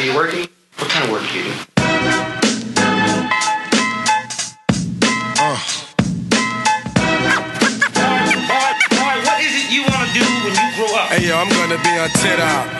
Are you working? What kind of work do you do? what is it you want to do when you grow up? Hey yo, I'm gonna be on tit out.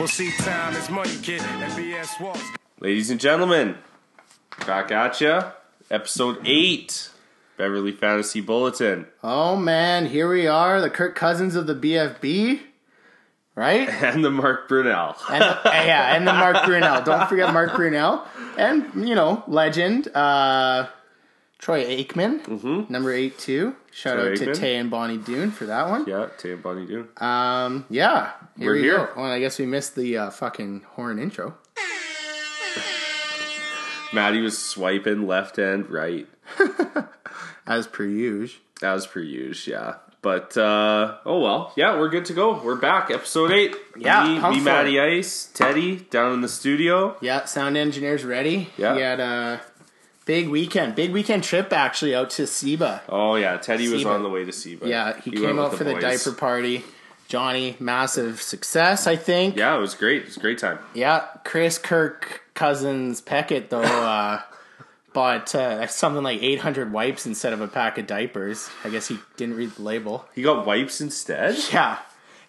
See, time is money, kid, and BS walks. Ladies and gentlemen, back at ya. Episode 8, Beverly Fantasy Bulletin. Oh man, here we are, the Kirk Cousins of the BFB, right? And the Mark Brunell. And yeah, and the Mark Brunell. Don't forget Mark Brunell, and you know, legend uh, Troy Aikman, number eight two. Shout Troy out to Tay and Bonnie Doon for that one. yeah, Tay and Bonnie Doon. Um, yeah, here We're we here. go. Well, I guess we missed the uh, fucking horn intro. Maddie was swiping left and right, As per usual. as per usual, yeah. But, uh, oh well. Yeah, we're good to go. We're back. Episode 8. Yeah, Me, me Maddie Ice, Teddy, down in the studio. Yeah, sound engineer's ready. Yeah. He had a big weekend, big weekend trip actually out to Seba. Oh, yeah. Teddy was on the way to Seba. Yeah, he, went came out for the boys. diaper party. Johnny, massive success, I think. Yeah, it was great. It was a great time. Yeah, Chris Kirk Cousins Peckett though uh, bought uh, something like 800 wipes instead of a pack of diapers. I guess he didn't read the label. He got wipes instead? Yeah.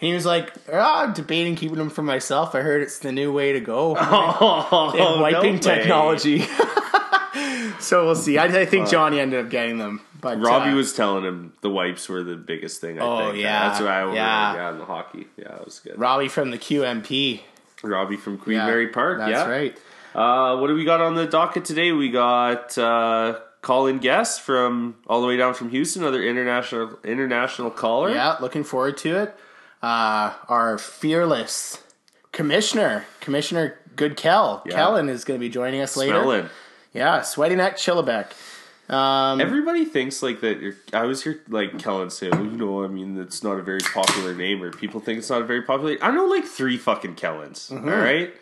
And he was like, oh, I'm debating keeping them for myself. I heard it's the new way to go. Oh, wiping no technology. So we'll see. I, I think Johnny ended up getting them. But Robbie uh, was telling him the wipes were the biggest thing. I Oh, think. yeah. that's what I. Yeah. Yeah, in the hockey. Yeah, that was good. Robbie from the QMP. Robbie from Queen Yeah, Mary Park. That's yeah, right. Uh, what do we got on the docket today? We got uh, call-in guest from all the way down from Houston, another international international caller. Yeah, looking forward to it. Uh, our fearless commissioner, Commissioner Good Kell, Yeah. Kellen is going to be joining us later. Yeah, Sweaty Neck Chillebeck. Um, Everybody thinks like that. You're, I was here like Kellen say, "Well, you know, I mean, it's not a very popular name, or people think it's not a very popular." I know like three fucking Kellens. Mm-hmm. all right,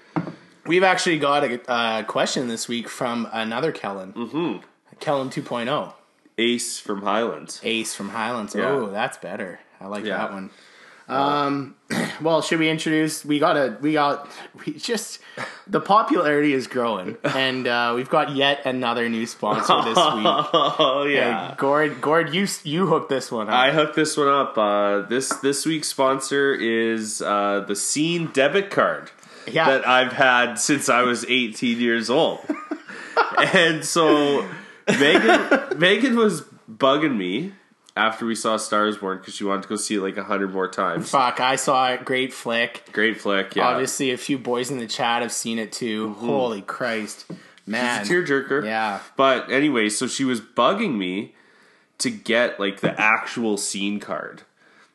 we've actually got a uh, question this week from another Kellen, mm-hmm. Kellen 2.0, Ace from Highlands. Ace from Highlands. Yeah. Oh, that's better. I like Yeah. that one. Um, well, should we introduce? We got a, we got, we just, the popularity is growing, and uh, we've got yet another new sponsor this week. Oh Hey, Gord, Gord, you you hooked this one up. I hooked this one up. Uh, this this week's sponsor is uh, the Scene debit card yeah, that I've had since I was 18 years old. and so Megan Megan was bugging me after we saw Stars Born because she wanted to go see it like a hundred more times. fuck, I saw it. Great flick. Great flick, yeah. Obviously, a few boys in the chat have seen it too. Mm-hmm. Holy Christ, man! It's a tearjerker. Yeah. But anyway, so she was bugging me to get like the actual scene card.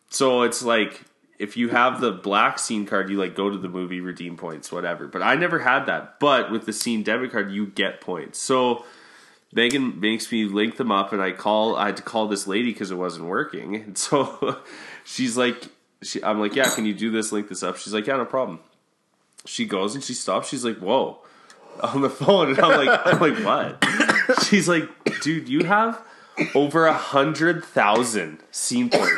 So it's like if you have the black scene card, you like go to the movie, redeem points, whatever. But I never had that. But with the scene debit card, you get points. So Megan makes me link them up, and I call. I had to call this lady because it wasn't working, and so she's like, she, I'm like, yeah, can you do this? Link this up. She's like, yeah, no problem. She goes and she stops. She's like, whoa, on the phone, and I'm like, I'm like, what? She's like, dude, you have over a hundred thousand scene points.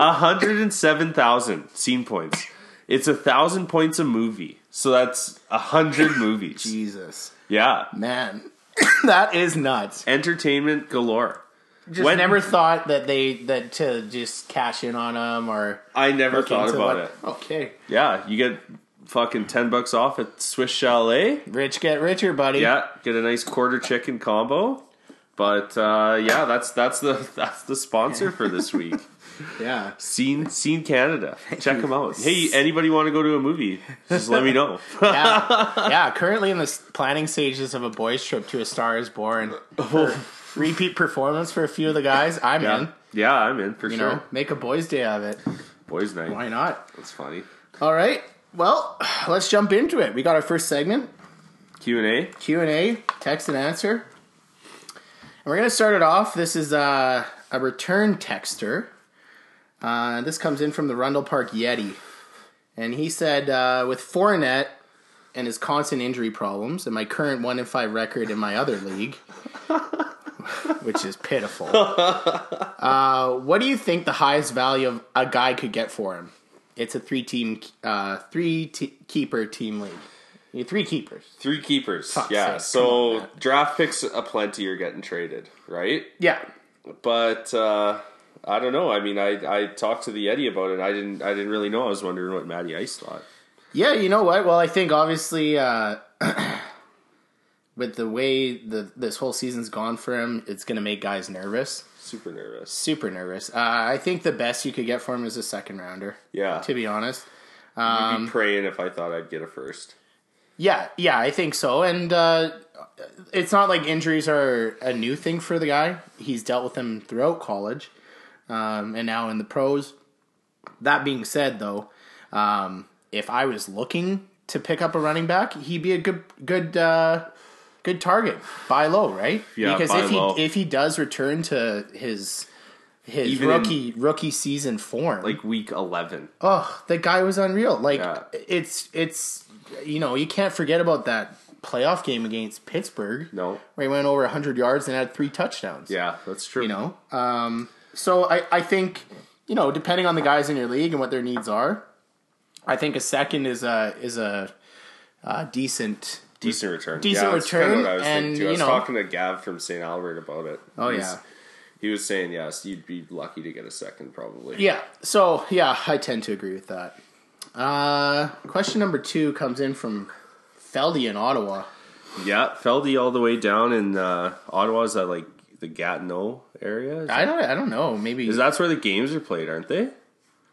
A hundred and seven thousand scene points. It's a thousand points a movie, so that's a hundred movies. Jesus, Yeah, man, that is nuts. entertainment galore. Just When- never thought that they that to just cash in on them or I never look thought into about what- it. Okay, Yeah, you get fucking ten bucks off at Swiss Chalet. rich get richer, buddy. Yeah, get a nice quarter chicken combo. But uh, yeah, that's that's the that's the sponsor for this week. Yeah. Scene Scene Canada. Check them out. Hey, anybody want to go to a movie? Just let me know. yeah, yeah. Currently in the planning stages of a boys' trip to A Star Is Born. Repeat performance for a few of the guys. I'm yeah, in. yeah, I'm in for You sure. know, make a boys' day of it. Boys' night. Why not? That's funny. All right. Well, let's jump into it. We got our first segment, Q and A. Q and A, text and answer. And we're gonna start it off. This is uh, a return texter. Uh, this comes in from the Rundle Park Yeti, and he said, uh, "With Fournette and his constant injury problems, and my current one in five record in my other league, which is pitiful, uh, what do you think the highest value of a guy could get for him? It's a three team, uh, three keeper team league. You three keepers. Three keepers. Fuck's yeah. sake, so on, draft picks aplenty are getting traded, right? Yeah, But uh, I don't know. I mean, I I talked to the Eddie about it. I didn't I didn't really know. I was wondering what Matty Ice thought. Yeah, you know what? Well, I think obviously uh, with the way the this whole season's gone for him, it's going to make guys nervous, Super nervous. super nervous. Uh, I think the best you could get for him is a second rounder. Yeah. To be honest, I'd Um, be praying if I thought I'd get a first. yeah, yeah, I think so. And uh, it's not like injuries are a new thing for the guy. He's dealt with them throughout college, um, and now in the pros. That being said, though, um, if I was looking to pick up a running back, he'd be a good good uh, good target. Buy low, right? Yeah, because if he if he does return to his his Even rookie rookie season form, Like week eleven. oh, the guy was unreal. Like Yeah. it's it's you know you can't forget about that playoff game against Pittsburgh No. where he went over hundred yards and had three touchdowns. Yeah, that's true. You know, um, so I, I think you know depending on the guys in your league and what their needs are, I think a second is a is a, uh decent. decent return. Decent yeah, return, what I was and, thinking too. I you was know- talking to Gav from St. Albert about it. Oh He was- yeah, He was saying yes, you'd be lucky to get a second probably. yeah. So yeah, I tend to agree with that. Uh, question number two comes in from Feldy in Ottawa. Yeah, Feldy all the way down in uh, Ottawa. Is that like the Gatineau area? I don't I don't know. Maybe is that's where the games are played, aren't they?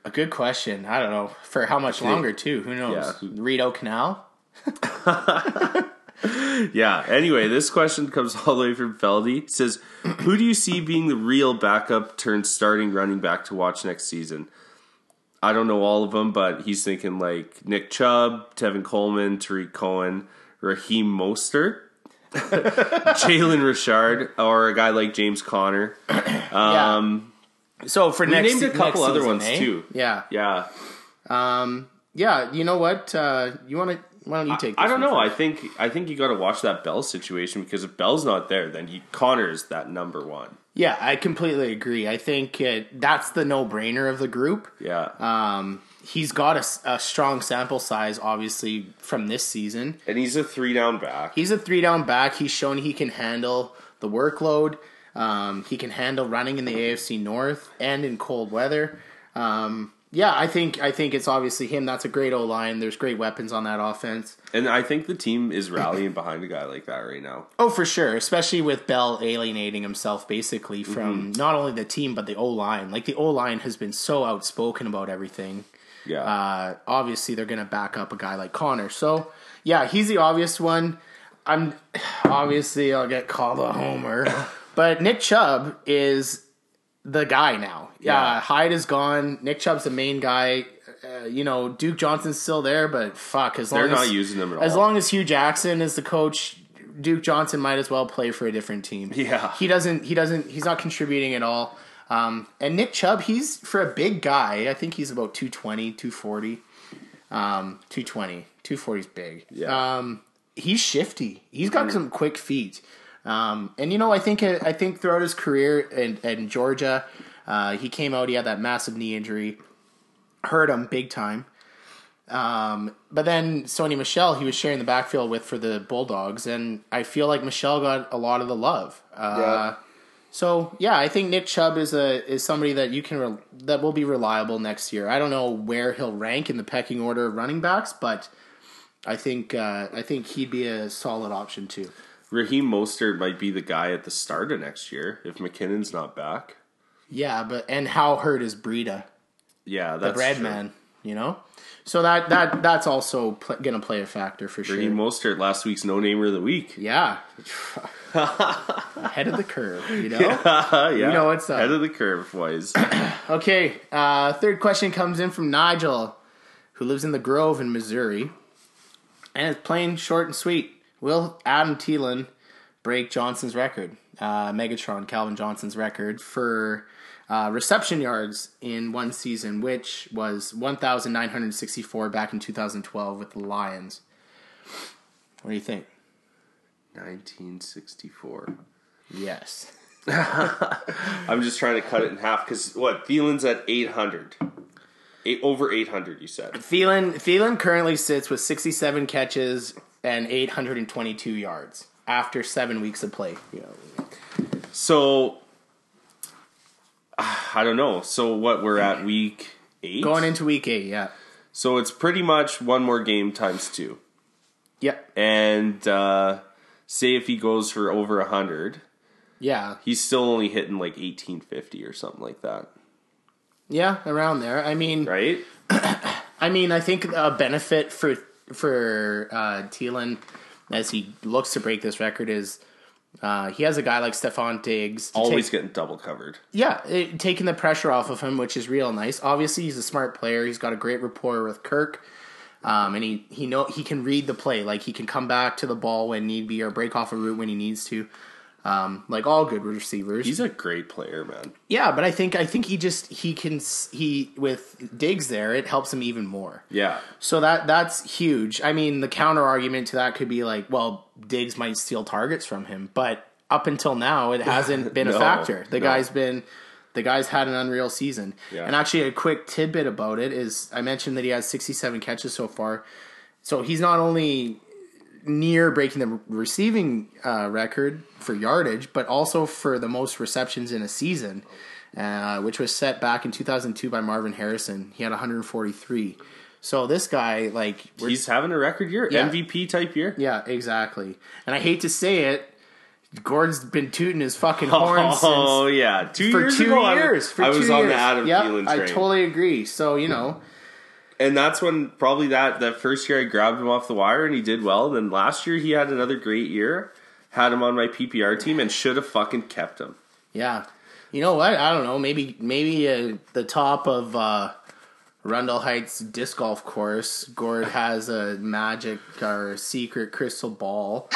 A good question. I don't know for how much longer too. Who knows? Yeah. Rideau Canal. Yeah. Anyway, this question comes all the way from Feldy. It says, "Who do you see being the real backup turned starting running back to watch next season?" I don't know all of them, but he's thinking like Nick Chubb, Tevin Coleman, Tarik Cohen, Raheem Mostert, Jalen Richard, or a guy like James Conner. Um, So for next, named a couple next other season, ones, eh? too. Yeah, yeah, um, yeah. You know what? Uh, you want to? Why don't you take? This I don't one know. I first? think I think you got to watch that Bell situation because if Bell's not there, then he Conner's that number one. Yeah, I completely agree. I think uh, that's the no-brainer of the group. Yeah. Um, he's got a a, strong sample size, obviously, from this season. and he's a three down back. He's a three-down back. He's shown he can handle the workload. Um, he can handle running in the AFC North and in cold weather. Um, yeah, I think I think it's obviously him. That's a great O line. There's great weapons on that offense. And I think the team is rallying behind a guy like that right now. Oh, for sure. Especially with Bell alienating himself basically from not only the team but the O line. Like the O line has been so outspoken about everything. Yeah. Uh, obviously, they're going to back up a guy like Conner. So, yeah, he's the obvious one. I'm obviously I'll get called a homer, but Nick Chubb is the guy now. Yeah. Hyde is gone. Nick Chubb's the main guy. Uh, you know, Duke Johnson's still there, but fuck, as long They're as not using him at all. as long as Hue Jackson is the coach, Duke Johnson might as well play for a different team. Yeah. he doesn't. He doesn't. He's not contributing at all. Um, and Nick Chubb, he's for a big guy. I think he's about 220, 240. Um, 220. 240 is big. Yeah. Um, he's shifty. He's got some quick feet. Um, and you know, I think I think throughout his career in, in Georgia, uh, he came out. He had that massive knee injury, hurt him big time. Um, but then Sony Michel, he was sharing the backfield with for the Bulldogs, and I feel like Michel got a lot of the love. Uh, Yeah. So yeah, I think Nick Chubb is a is somebody that you can re- that will be reliable next year. I don't know where he'll rank in the pecking order of running backs, but I think uh, I think he'd be a solid option too. Raheem Mostert might be the guy at the start of next year if McKinnon's not back. Yeah, but and how hurt is Breida, Yeah, the bread true. man? You know, so that that that's also pl- gonna play a factor for sure. Raheem Mostert, last week's no namer of the week. Yeah, ahead of the curve. You know. yeah, You know what's up. Head of the curve, boys. Okay, uh, third question comes in from Nigel. who lives in the Grove in Missouri, and it's plain short and sweet. Will Adam Thielen break Johnson's record, uh, Megatron Calvin Johnson's record for uh, reception yards in one season, which was 1,964 back in 2012 with the Lions. What do you think? 1964. Yes. I'm just trying to cut it in half because what Thielen's at 800, eight, over 800. You said Thielen, Thielen currently sits with 67 catches and 822 yards after seven weeks of play. so. I don't know. So what we're at week eight, Going into week eight, yeah. So it's pretty much one more game times two. Yep. And uh, say if he goes for over hundred, Yeah. he's still only hitting like eighteen fifty or something like that, Yeah, around there. I mean, right? I mean, I think a benefit for for uh, Thielen as he looks to break this record is uh, he has a guy like Stefon Diggs. Always take- getting double covered. yeah, it, taking the pressure off of him, which is real nice. Obviously, he's a smart player. He's got a great rapport with Kirk, um, and he he know he can read the play. Like he can come back to the ball when need be, or break off a route when he needs to. Um, like all good receivers. He's a great player, man. yeah, but I think I think he just he can he with Diggs there, it helps him even more. Yeah, So that that's huge. I mean, the counter argument to that could be like, well, Diggs might steal targets from him, but up until now, it hasn't been a factor. The no. guy's been the guy's had an unreal season. Yeah. And actually, a quick tidbit about it is I mentioned that he has 67 catches so far. So he's not only near breaking the receiving uh, record for yardage, but also for the most receptions in a season, uh, which was set back in 2002 by Marvin Harrison. He had 143. So this guy, like, he's having a record year, Yeah. MVP type year. yeah, exactly. And I hate to say it, Gordon's been tooting his fucking horn Oh since yeah, two for years two ago. I years. For I was two on years. the Adam Yep, Thielen I totally agree. So you know, and that's when probably that that first year I grabbed him off the wire and he did well. Then last year he had another great year. Had him on my PPR team and should have fucking kept him. yeah. You know what? I don't know. Maybe maybe uh, the top of uh, Rundle Heights disc golf course, Gord has a magic or secret crystal ball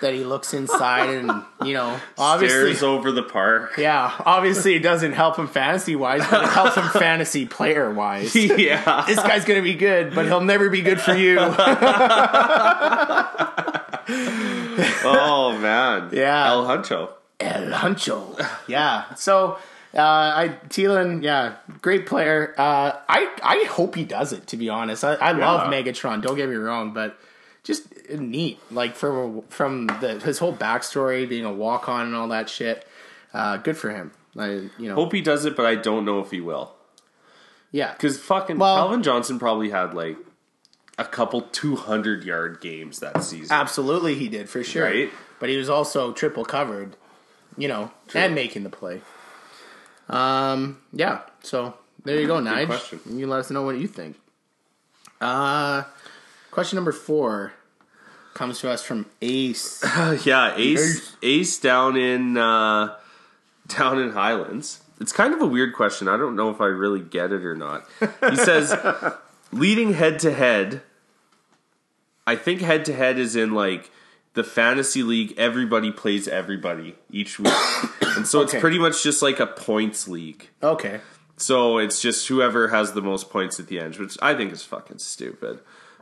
that he looks inside, and you know, obviously, Stares over the park. yeah, obviously it doesn't help him fantasy wise, but it helps him fantasy player wise. yeah, this guy's gonna be good, but he'll never be good for you. oh man, Yeah. El Huncho. El Huncho. Yeah. So uh, I Thielen, yeah, great player. Uh, I I hope he does it. To be honest, I, I love Megatron. Don't get me wrong, but just neat. Like from from the his whole backstory, being a walk on and all that shit. Uh, good for him. I, you know, Hope he does it, but I don't know if he will. yeah. Because fucking Well- Calvin Johnson probably had like a couple two hundred yard games that season. Absolutely, he did for sure. Right. But he was also triple covered, you know, and making the play. Um. Yeah. So there you go, Nige. You let us know what you think. Uh, question number four comes to us from Ace. yeah, Ace Ace down in uh, down in Highlands. It's kind of a weird question. I don't know if I really get it or not. He says leading head to head. I think head to head is in like the fantasy league. Everybody plays everybody each week, and so it's pretty much just like a points league. Okay. So it's just whoever has the most points at the end, which I think is fucking stupid.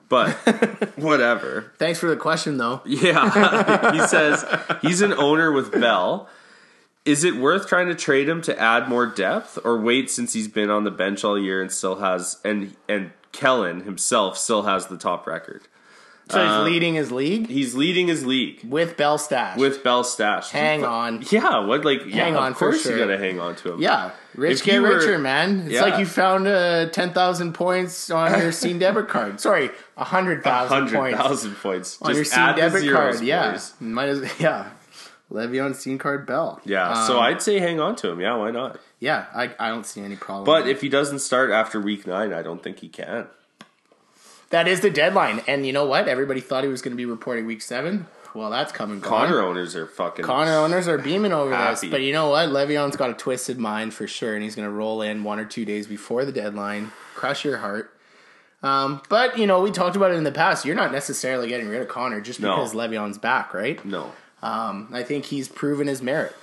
But whatever. Thanks for the question, though. Yeah. he says he's an owner with Bell. Is it worth trying to trade him to add more depth or wait since he's been on the bench all year and still has and and Kellen himself still has the top record. So he's leading his league He's leading his league with Bell Stash. with Bell stashed. hang on. Yeah, what like Hang yeah, on of for course sure. you gotta hang on to him. Yeah, rich If get were- richer, man. It's Yeah. like you found uh, ten thousand points on your Scene debit card. Sorry, a hundred thousand Hundred points thousand points. on your Just add the debit card. Yeah, boys. might as yeah. Levy on Scene card Bell. Yeah, so Um, I'd say hang on to him. Yeah, why not? yeah, I, I don't see any problem. But if he doesn't start after week nine, I don't think he can. That is the deadline, and you know what? Everybody thought he was going to be reporting week seven. Well, that's coming. Conner owners are fucking Conner owners are beaming over Happy. this, but you know what? Le'Veon's got a twisted mind for sure, and he's going to roll in one or two days before the deadline, crush your heart. Um, but you know, we talked about it in the past. You're not necessarily getting rid of Conner just No. because Le'Veon's back, right? No. Um, I think he's proven his merit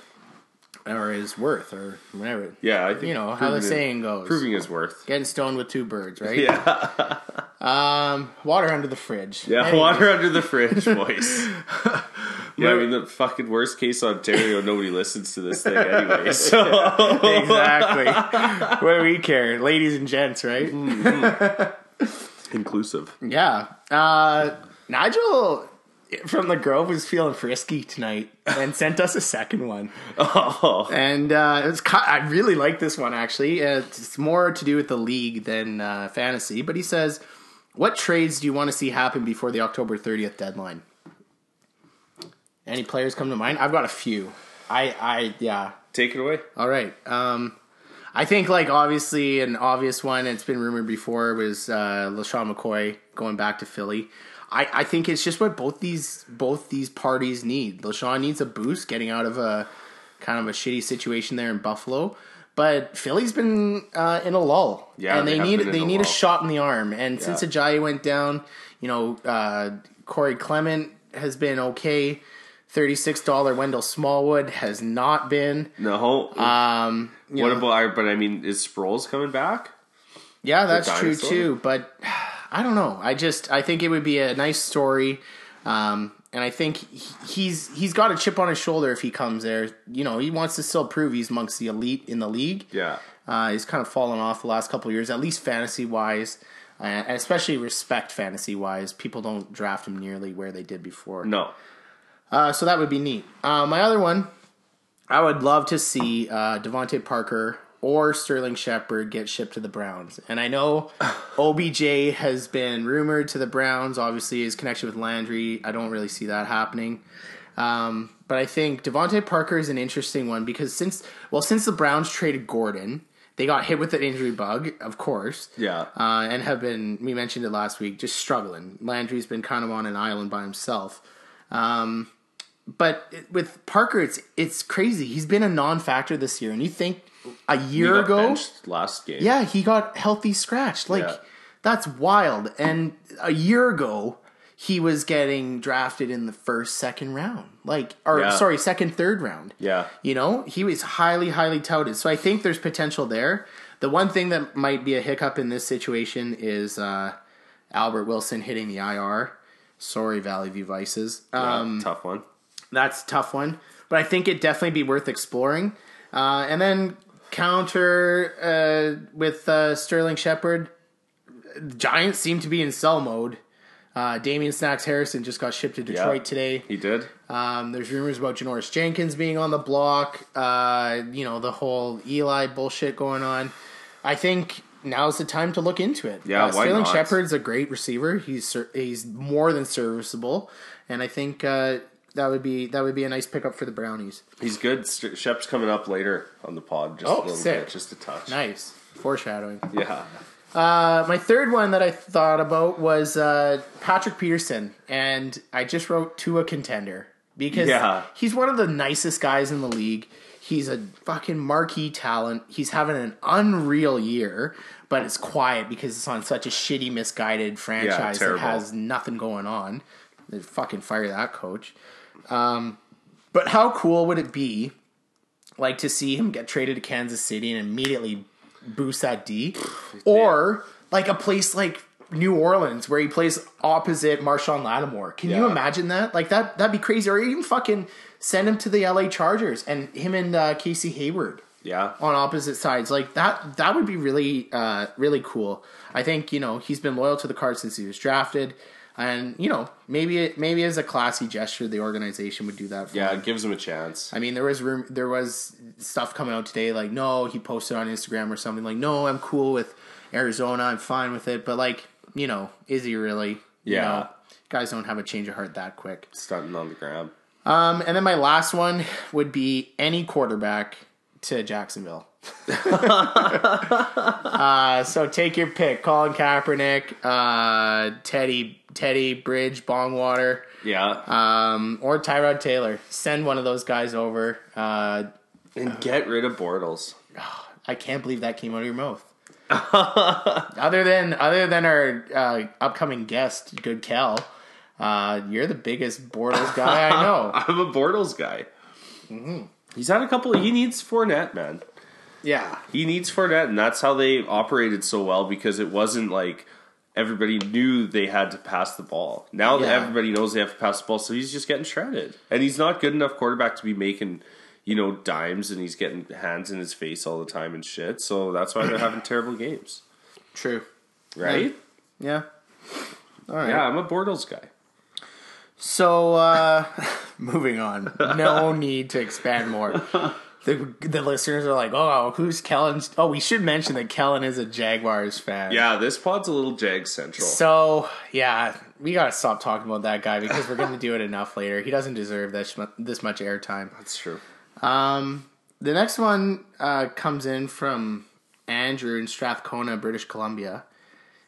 or his worth or whatever. Yeah, I think You know, how the saying goes. Proving his worth. Getting stoned with two birds, right? Yeah. Um, water under the fridge. Yeah, Anyways. water under the fridge voice. yeah, I mean the fucking worst case Ontario, nobody listens to this thing anyway. So exactly. what do we care, ladies and gents, right? inclusive. Yeah. Uh, Nigel from the Grove was feeling frisky tonight and sent us a second one. Oh, And uh, it was ki I really like this one actually. It's more to do with the league than uh, fantasy. But he says, "What trades do you want to see happen before the October 30th deadline?" Any players come to mind? I've got a few. I, I, yeah. take it away. All right. Um, I think like obviously an obvious one. It's been rumored before was uh, LeSean McCoy going back to Philly. I, I think it's just what both these both these parties need. LeSean needs a boost, getting out of a kind of a shitty situation there in Buffalo. But Philly's been uh, in a lull, Yeah, and they they, need they a need a lull. shot in the arm. And since Yeah. Ajayi went down, you know uh, Corey Clement has been okay. Thirty six dollar Wendell Smallwood has not been. No. Um, what know, about? But I mean, is Sproles coming back? Yeah, that's true too. But I don't know. I just I think it would be a nice story, um, and I think he's he's got a chip on his shoulder if he comes there. You know, he wants to still prove he's amongst the elite in the league. Yeah. Uh, he's kind of fallen off the last couple of years, at least fantasy wise, uh, and especially respect fantasy wise. People don't draft him nearly where they did before. No. Uh, so that would be neat. Uh, my other one, I would love to see uh, DeVante Parker or Sterling Shepard get shipped to the Browns. And I know OBJ has been rumored to the Browns. Obviously, his connection with Landry, I don't really see that happening. Um, but I think DeVante Parker is an interesting one because since well, since the Browns traded Gordon, they got hit with an injury bug, of course. Yeah. Uh, and have been, we mentioned it last week, just struggling. Landry's been kind of on an island by himself. Um, but with Parker, it's it's crazy. He's been a non-factor this year, and you think a year ago, last game. yeah, he got healthy scratched. Like Yeah. that's wild. And a year ago, he was getting drafted in the first, second round. Like, or Yeah. sorry, second, third round. Yeah. You know, he was highly, highly touted. So I think there's potential there. The one thing that might be a hiccup in this situation is uh, Albert Wilson hitting the IR. Sorry, Valley View Vices. Yeah, Um, tough one. that's a tough one, but I think it definitely be worth exploring. Uh, and then counter uh, with uh, Sterling Shepard. The Giants seem to be in sell mode. Uh, Damon Snacks Harrison just got shipped to Detroit Yeah. today. He did. Um, there's rumors about Janoris Jenkins being on the block. Uh, you know, the whole Eli bullshit going on. I think now's the time to look into it. Yeah, uh, Sterling? Shepard's a great receiver. He's he's more than serviceable, and I think uh, that would be that would be a nice pickup for the Brownies. He's good. Shep's coming up later on the pod. Just Oh, a little sick. bit, just a touch. Nice foreshadowing. Yeah. Uh, my third one that I thought about was uh, Patrick Peterson, and I just wrote to a contender because Yeah. he's one of the nicest guys in the league. He's a fucking marquee talent. He's having an unreal year, but it's quiet because it's on such a shitty, misguided franchise that has nothing going on. They fucking fire that coach. Um, but how cool would it be, like, to see him get traded to Kansas City and immediately boost that D, or like a place like New Orleans where he plays opposite Marshon Lattimore. Can you imagine that? Like that that'd be crazy. Or even fucking send him to the LA Chargers and him and uh, Casey Hayward Yeah. on opposite sides. Like that that would be really uh really cool. I think, you know, he's been loyal to the Cards since he was drafted. And, you know, maybe it, maybe as a classy gesture the organization would do that for Yeah, him. it gives him a chance. I mean, there was room. There was stuff coming out today, like no, he posted on Instagram or something, like no, I'm cool with Arizona, I'm fine with it. But like, you know, is he really? You Yeah. know, guys don't have a change of heart that quick. Stunting on the ground. Um, and then my last one would be any quarterback to Jacksonville. Uh, so take your pick: Colin Kaepernick, uh, Teddy, Teddy Bridge, Bongwater, Yeah. um, or Tyrod Taylor. Send one of those guys over. Uh, and get rid of Bortles. I can't believe that came out of your mouth. other than other than our uh, upcoming guest, Good Kel, uh, you're the biggest Bortles guy I know. I'm a Bortles guy. He's had a couple. He needs Fournette, man. Yeah, He needs Fournette, and that's how they operated so well because it wasn't like everybody knew they had to pass the ball. Now that everybody knows they have to pass the ball, so he's just getting shredded, and he's not good enough quarterback to be making. You know, dimes and he's getting hands in his face all the time and shit. So that's why they're having terrible games, true. right? Yeah. All right. Yeah, I'm a Bortles guy. So, uh, moving on. No need to expand more. The, the listeners are like, oh, who's Kellen's? Oh, we should mention that Kellen is a Jaguars fan. Yeah, this pod's a little Jag central. So, yeah, we gotta stop talking about that guy because we're gonna do it enough later. He doesn't deserve this, this much airtime. That's true. Um, the next one uh, comes in from Andrew in Strathcona, British Columbia.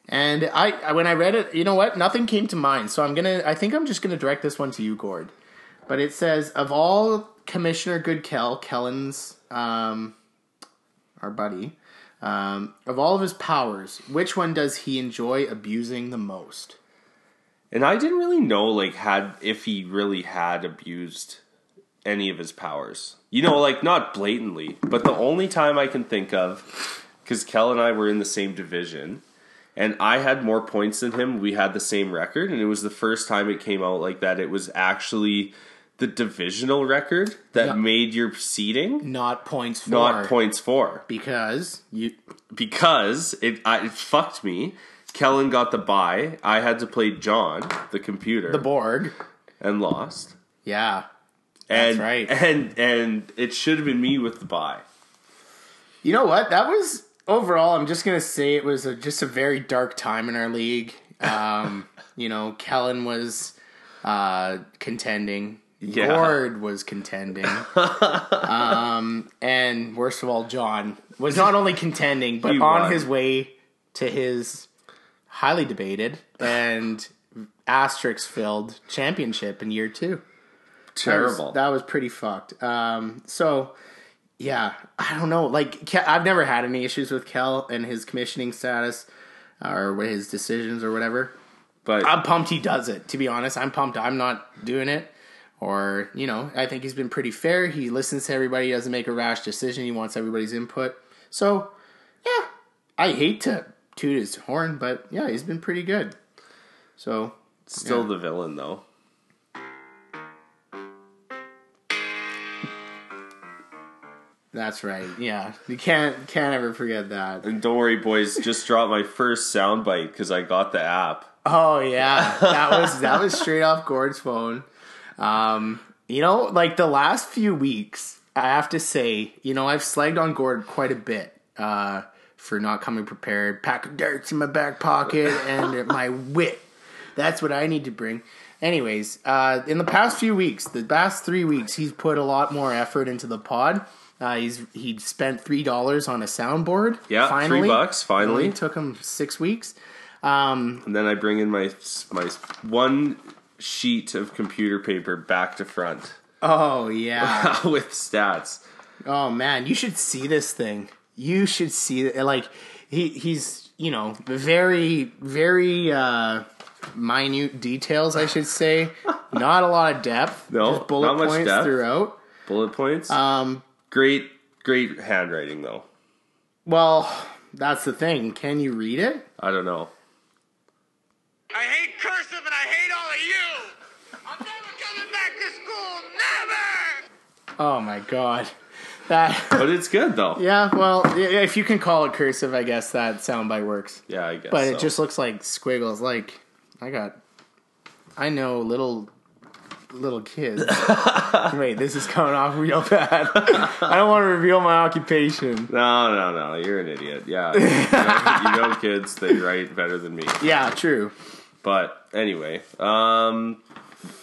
And I, I, when I read it, you know what? Nothing came to mind. So I'm gonna, I think I'm just gonna direct this one to you, Gord. But it says, of all Commissioner Goodkel, Kellen's, um, our buddy, um, of all of his powers, which one does he enjoy abusing the most? And I didn't really know like had if he really had abused any of his powers. You know, like not blatantly, but the only time I can think of cuz Kel and I were in the same division and I had more points than him. We had the same record and it was the first time it came out like that it was actually the divisional record that made your seeding, Not points for not points for. because you because it I, it fucked me. Kellen got the bye. I had to play John, the computer, the Borg. and lost. Yeah, And, That's right. And and it should have been me with the bye. You know what? That was overall. I'm just gonna say it was a, just a very dark time in our league. Um, you know, Kellen was uh, contending. Yeah. Gord was contending. um, and worst of all, John was not only contending but He on won. his way to his highly debated and asterisk filled championship in year two. That was- Terrible. That was, pretty fucked. Um, so yeah, I don't know. Like Ke- I've never had any issues with Kel and his commissioning status or his decisions or whatever. but I'm pumped he does it. To be honest, I'm pumped. I'm not doing it. Or you know, I think he's been pretty fair. He listens to everybody. He doesn't make a rash decision. He wants everybody's input. So yeah, I hate to toot his horn, but yeah, he's been pretty good. So still yeah. the villain though. that's right. Yeah, you can't can't ever forget that. And don't worry, boys. Just dropped my first soundbite because I got the app. Oh yeah, that was that was straight off Gord's phone. Um, you know, like the last few weeks, I have to say, you know, I've slagged on Gord quite a bit uh, for not coming prepared. Pack of darts in my back pocket and my wit. That's what I need to bring. Anyways, uh, in the past few weeks, the past three weeks, he's put a lot more effort into the pod. Uh, he's he spent three dollars on a soundboard. Yeah, finally. three bucks, finally. only took him six weeks. Um, And then I bring in my my one sheet of computer paper back to front oh yeah. with stats. Oh man, you should see this thing. You should see it. Like he he's you know very very uh minute details. I should say, not a lot of depth. No, just bullet not much points depth. throughout. Bullet points. Um, great, great handwriting though. well, that's the thing. Can you read it? I don't know. I hate cursive Oh my god, that. But it's good though. Yeah, well, if you can call it cursive, I guess that soundbite works. Yeah, I guess. But so. it just looks like squiggles. Like I got, I know little, little kids. Wait, this is coming off real bad. I don't want to reveal my occupation. No, no, no. You're an idiot. Yeah. You know, you know kids, they write better than me. Yeah, true. But anyway, um,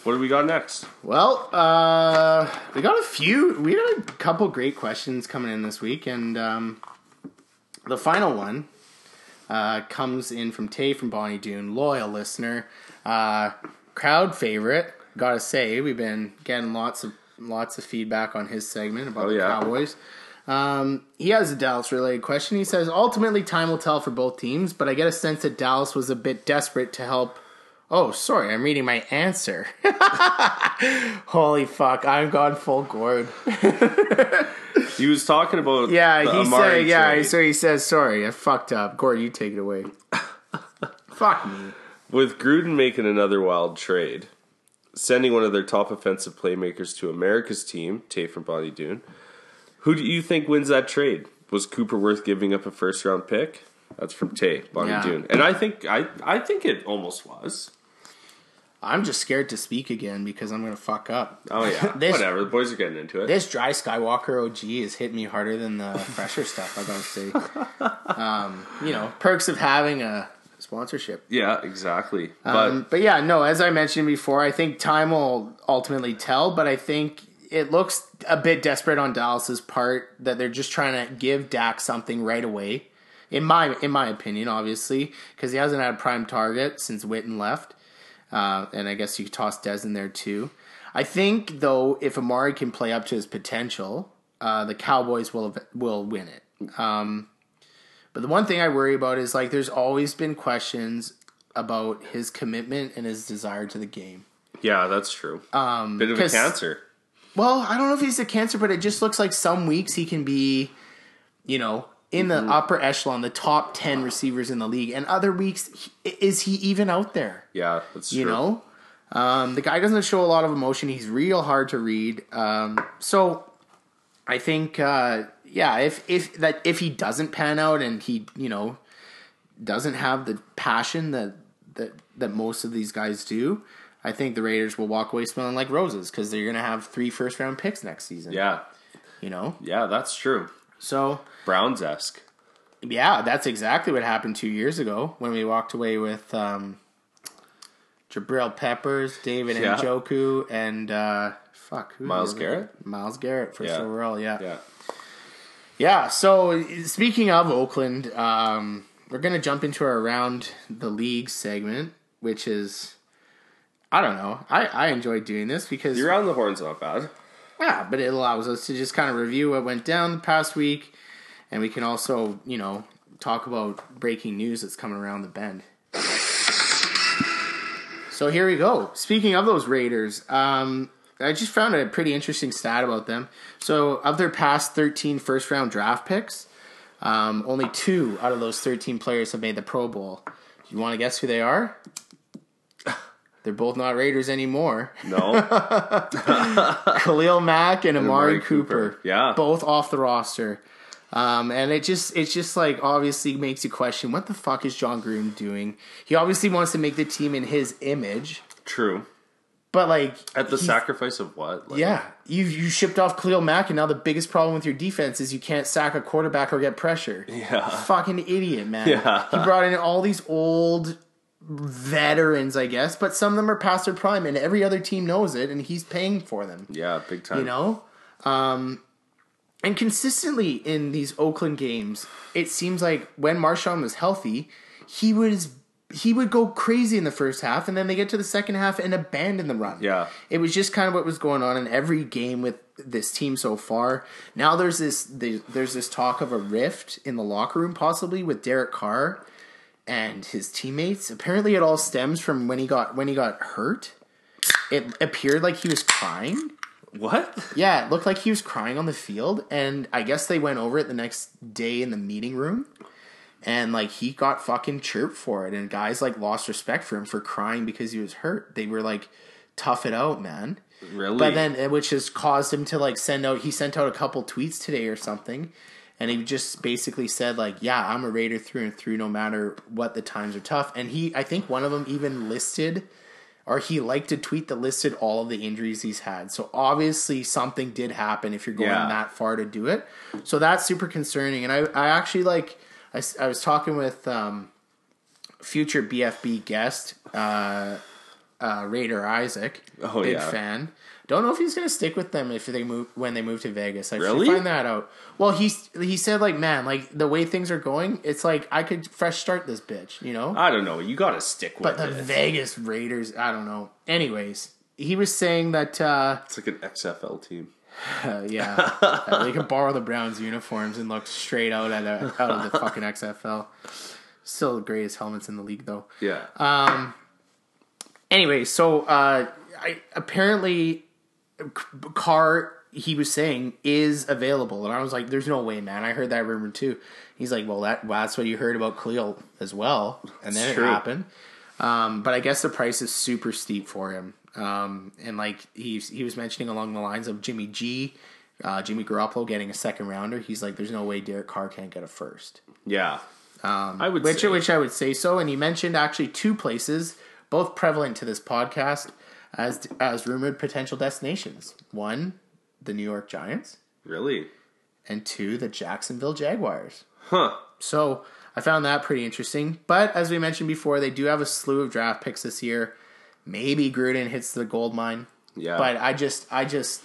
what do we got next? Well, uh, we got a few. We got a couple great questions coming in this week, and um, the final one uh, comes in from Tay from Bonnie Doon, loyal listener, uh, crowd favorite. Gotta say, we've been getting lots of lots of feedback on his segment about Oh, the yeah. Cowboys. Um, he has a Dallas related question. He says, ultimately, time will tell for both teams, but I get a sense that Dallas was a bit desperate to help. Oh, sorry, I'm reading my answer. Holy fuck, I'm gone full Gord. He was talking about Yeah, the he Amari said, yeah, trade. so he says, sorry, I fucked up. Gord, you take it away. Fuck me. with Gruden making another wild trade, sending one of their top offensive playmakers to America's team, Tay from Bonnie Doon. Who do you think wins that trade? Was Cooper worth giving up a first round pick? That's from Tay, Bonnie Yeah. Doon. And I think I I think it almost was. I'm just scared to speak again because I'm going to fuck up. Oh yeah. This- Whatever. The boys are getting into it. This dry Skywalker OG is hitting me harder than the fresher stuff, I gotta say. Um, you know, perks of having a sponsorship. yeah, exactly. But Um, but yeah, no, as I mentioned before, I think time will ultimately tell, but I think it looks a bit desperate on Dallas's part that they're just trying to give Dak something right away. In my in my opinion, obviously, because he hasn't had a prime target since Witten left. Uh, and I guess you toss Dez in there too. I think though, if Amari can play up to his potential, uh, the Cowboys will will win it. Um, but the one thing I worry about is like there's always been questions about his commitment and his desire to the game. yeah, that's true. Um, Bit of a cancer. Well, I don't know if he's a cancer, but it just looks like some weeks he can be, you know, in the upper echelon, the top 10 receivers in the league. And other weeks, he, is he even out there? Yeah, that's true. You know? Um, the guy doesn't show a lot of emotion. He's real hard to read. Um, so I think, uh, yeah, if, if that if he doesn't pan out and he, you know, doesn't have the passion that that that most of these guys do, I think the Raiders will walk away smelling like roses because they're going to have three first round picks next season. Yeah, you know. yeah, that's true. So Browns esque. yeah, that's exactly what happened two years ago when we walked away with um, Jabril Peppers, David Yeah. Njoku, and uh, fuck who Myles it? Garrett? Myles Garrett for Yeah. overall. Yeah. Yeah. Yeah, so speaking of Oakland, um, we're going to jump into our around the league segment, which is I don't know. I, I enjoy doing this because You're on the horn's not bad. Yeah, but it allows us to just kind of review what went down the past week, and we can also you know talk about breaking news that's coming around the bend. So here we go. Speaking of those Raiders, um, I just found a pretty interesting stat about them. So, of their past 13 first round draft picks, um, only two out of those 13 players have made the Pro Bowl. Do you want to guess who they are? They're both not Raiders anymore. No. Khalil Mack and Amari, Amari Cooper. Cooper. Yeah. Both off the roster. Um, and it just it's just like obviously makes you question what the fuck is Jon Gruden doing? He obviously wants to make the team in his image, True. but like At the sacrifice of what? Like, Yeah, you you shipped off Khalil Mack, and now the biggest problem with your defense is you can't sack a quarterback or get pressure. Yeah. Fucking idiot, man. Yeah. He brought in all these old veterans, I guess, but some of them are past their prime, and every other team knows it, and he's paying for them. Yeah, big time. You know, um, and consistently in these Oakland games, it seems like when Marshawn was healthy, he was he would go crazy in the first half, and then they get to the second half and abandon the run. Yeah. it was just kind of what was going on in every game with this team so far. Now there's this there's this talk of a rift in the locker room, possibly with Derek Carr and his teammates. Apparently, it all stems from when he got when he got hurt. It appeared like he was crying. What? Yeah, it looked like he was crying on the field, and I guess they went over it the next day in the meeting room, and like he got fucking chirped for it, and guys like lost respect for him for crying because he was hurt. They were like, "Tough it out, man." Really? But then, uh, which has caused him to like send out. He sent out a couple tweets today or something, and he just basically said like, "Yeah, I'm a Raider through and through, no matter what the times are tough." And he, I think one of them even listed, or he liked a tweet that listed all of the injuries he's had. So obviously something did happen if you're going Yeah. that far to do it. So that's super concerning. And I, I actually like, I, I was talking with um, future BFB guest, uh, uh, Raider Isaac, Oh, big yeah. fan. Don't know if he's gonna stick with them if they move when they move to Vegas. I Really? should find that out. Well, he he said like, man, like the way things are going, it's like I could fresh start this bitch, you know. I don't know. You got to stick with but the it. Vegas Raiders, I don't know. Anyways, he was saying that uh, it's like an XFL team. Uh, yeah, Uh, they can borrow the Browns uniforms and look straight out at a, out of the fucking XFL. Still the greatest helmets in the league, though. Yeah. Um. Anyway, so uh, I apparently c- car he was saying is available, and I was like, "There's no way, man." I heard that rumor too. He's like, "Well, that well, that's what you heard about Khalil as well," and then It's it true. happened. Um, but I guess the price is super steep for him, um, and like he he was mentioning along the lines of Jimmy G. Uh, Jimmy Garoppolo getting a second rounder, he's like, "There's no way Derek Carr can't get a first. yeah. I would which say. which I would say so. And he mentioned actually two places, both prevalent to this podcast, as as rumored potential destinations. One, the New York Giants, really? and two, the Jacksonville Jaguars. Huh. So I found that pretty interesting. But as we mentioned before, they do have a slew of draft picks this year. Maybe Gruden hits the gold mine. Yeah. But I just, I just,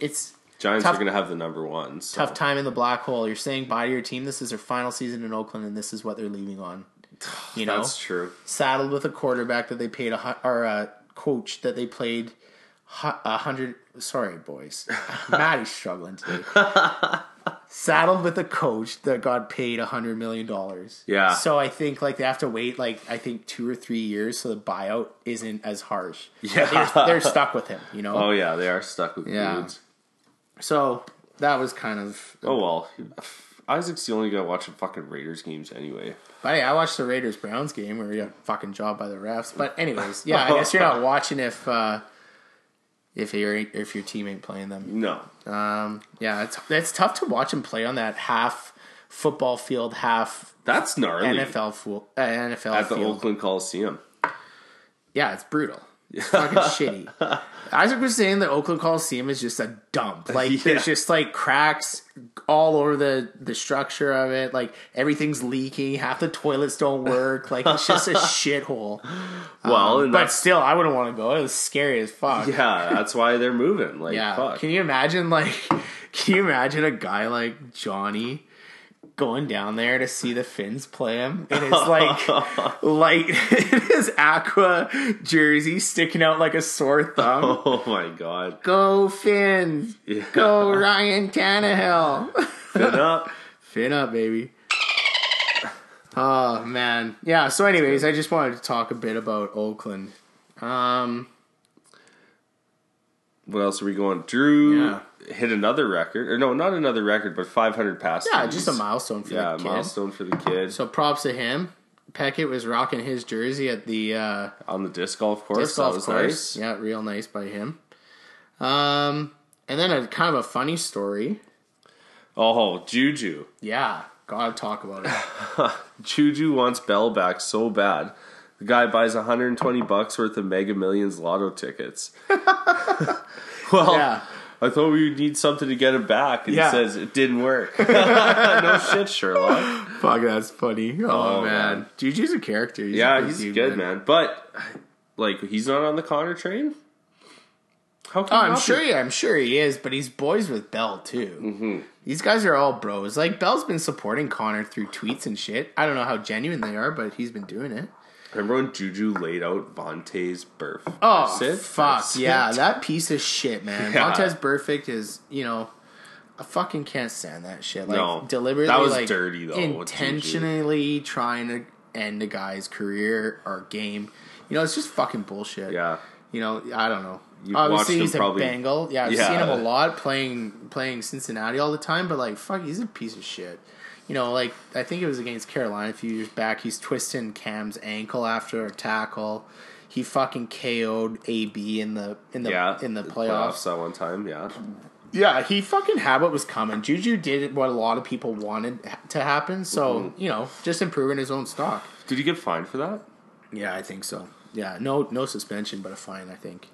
it's Giants tough- are going to have the number one. So. tough time in the black hole. You're saying bye to your team. This is their final season in Oakland, and this is what they're leaving on. You know, That's true. saddled with a quarterback that they paid a hu- or a coach that they played a hundred. Sorry, boys, Maddie's struggling today. saddled with a coach that got paid a hundred million dollars. Yeah. So I think like they have to wait like I think two or three years so the buyout isn't as harsh. Yeah. They're, they're stuck with him. You know. Oh, yeah. They are stuck with Yeah. dudes. So that was kind of. Oh, well. Isaac's the only guy watching fucking Raiders games anyway. But hey, I watched the Raiders Browns game where you got fucking job by the refs. But anyways, yeah, I guess you're not watching if uh, if your if your team ain't playing them. No. Um, yeah, it's it's tough to watch him play on that half football field, half That's gnarly. NFL fool, uh, NFL At the field. Oakland Coliseum. Yeah, it's brutal. It's fucking shitty. Isaac was saying that Oakland Coliseum is just a dump. Like Yeah. there's just like cracks all over the the structure of it. Like everything's leaking. Half the toilets don't work. Like it's just a shithole. Well, Um, But still, I wouldn't want to go. It was scary as fuck. yeah, that's why they're moving. Like, Yeah. fuck. Can you imagine like can you imagine a guy like Johnny going down there to see the Fins play him and it's like like his aqua jersey sticking out like a sore thumb. oh, my God. Go Fins. Yeah. Go Ryan Tannehill. Fit up. Fin up, baby. Oh man. Yeah, so anyways, I just wanted to talk a bit about Oakland. Um What else are we going? Drew Yeah. hit another record. Or no, not another record, but 500 passes. yeah, just a milestone for Yeah, the kid. Yeah, milestone for the kid. So props to him. Peckett was rocking his jersey at the uh, On the disc golf course. disc that golf was course. nice. Yeah, real nice by him. Um, and then a kind of a funny story. Oh, Juju. Yeah, gotta talk about it. Juju wants Bell back so bad. The guy buys 120 bucks worth of Mega Millions lotto tickets. well, Yeah. I thought we would need something to get him back, and Yeah. he says it didn't work. no shit, Sherlock. Fuck, that's funny. Oh, Oh, man. man. Juju's a character. He's Yeah, good he's dude, good, man. But like, he's not on the Conner train. How can Oh, I'm sure. He, I'm sure he is, but he's boys with Bell too. Mm-hmm. These guys are all bros. Like Bell's been supporting Conner through tweets and shit. I don't know how genuine they are, but he's been doing it. Remember when Juju laid out Vontaze Burfict? Oh fuck yeah, that piece of shit, man. Yeah. Vontaze Burfict is, you know, I fucking can't stand that shit. Like No, deliberately, that was like, dirty, though. Intentionally trying to end a guy's career or game. You know, it's just fucking bullshit. Yeah. You know, I don't know. You've Obviously, watched he's him a Bengal. Yeah, I've Yeah. seen him a lot playing playing Cincinnati all the time. But like, fuck, he's a piece of shit. You know, like I think it was against Carolina a few years back. He's twisting Cam's ankle after a tackle. He fucking KO'd AB in the in the Yeah, in the playoffs. that one time. Yeah, Yeah, he fucking had what was coming. Juju did what a lot of people wanted to happen. So Mm-hmm. you know, just improving his own stock. did he get fined for that? Yeah, I think so. Yeah, no no suspension, but a fine, I think.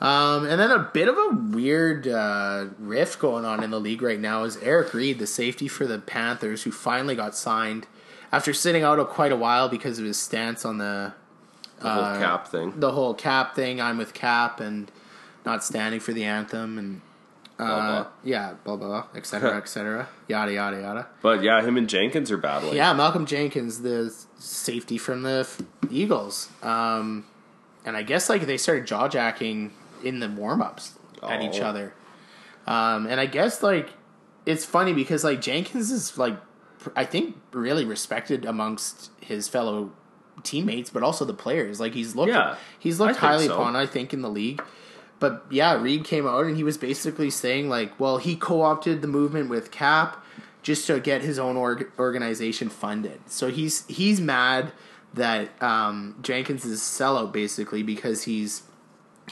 Um, and then a bit of a weird uh, riff going on in the league right now is Eric Reid, the safety for the Panthers, who finally got signed after sitting out a quite a while because of his stance on the The whole cap thing. the whole cap thing. I'm with Cap and not standing for the anthem and uh, Blah, blah. yeah, blah blah, blah, et cetera, et cetera, yada yada yada. But yeah, him and Jenkins are battling. Yeah, Malcolm Jenkins, the safety from the F- Eagles. Um, and I guess like they started jaw jacking in the warm ups at each Oh. other. Um, and I guess like it's funny because like Jenkins is like I think really respected amongst his fellow teammates, but also the players. Like he's looked Yeah, he's looked highly so. upon, I think, in the league. But yeah, Reid came out and he was basically saying like, well, he co-opted the movement with Cap just to get his own org- organization funded. So he's he's mad that um, Jenkins is a sellout basically because he's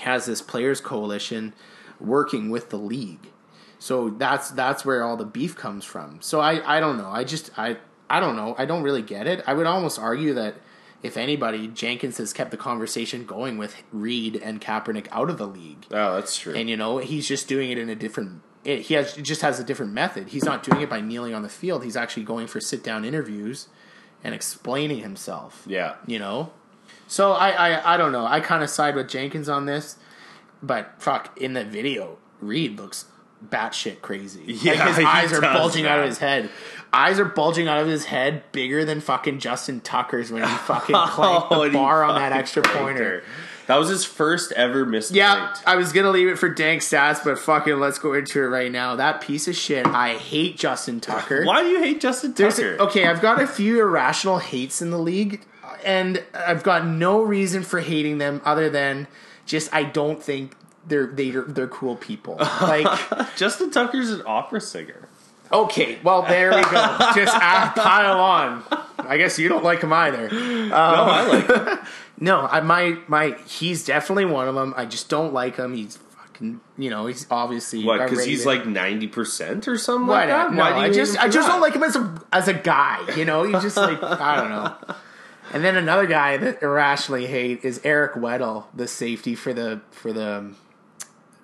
has this players coalition working with the league. So that's that's where all the beef comes from. So I, I don't know. I just I I don't know. I don't really get it. I would almost argue that if anybody, Jenkins has kept the conversation going with Reid and Kaepernick out of the league. Oh, that's true. And you know, he's just doing it in a different it, he has just has a different method. He's not doing it by kneeling on the field. He's actually going for sit down interviews and explaining himself yeah. you know. So I I, I don't know. I kind of side with Jenkins on this, but fuck, in the video, Reid looks batshit crazy. Yeah, like his eyes are bulging out of his head. Eyes are bulging out of his head bigger than fucking Justin Tucker's when he fucking clanked Oh, the bar on that extra pointer. her. That was his first ever missed Yeah, point. I was gonna leave it for dank stats, but fucking let's go into it right now. That piece of shit. I hate Justin Tucker. Why do you hate Justin Tucker? okay, I've got a few irrational hates in the league, and I've got no reason for hating them other than just I don't think they're they're they're cool people. Like, Justin Tucker's an opera singer. okay, well there we go. Just add, pile on. I guess you don't like him either. no, I like um, him. No, I my my he's definitely one of them. I just don't like him. He's fucking you know he's obviously What? Because he's like ninety percent or something Why like that. No, Why do you I just I just that? don't like him as a as a guy. You know, he's just like I don't know. And then another guy that irrationally hate is Eric Weddle, the safety for the for the um,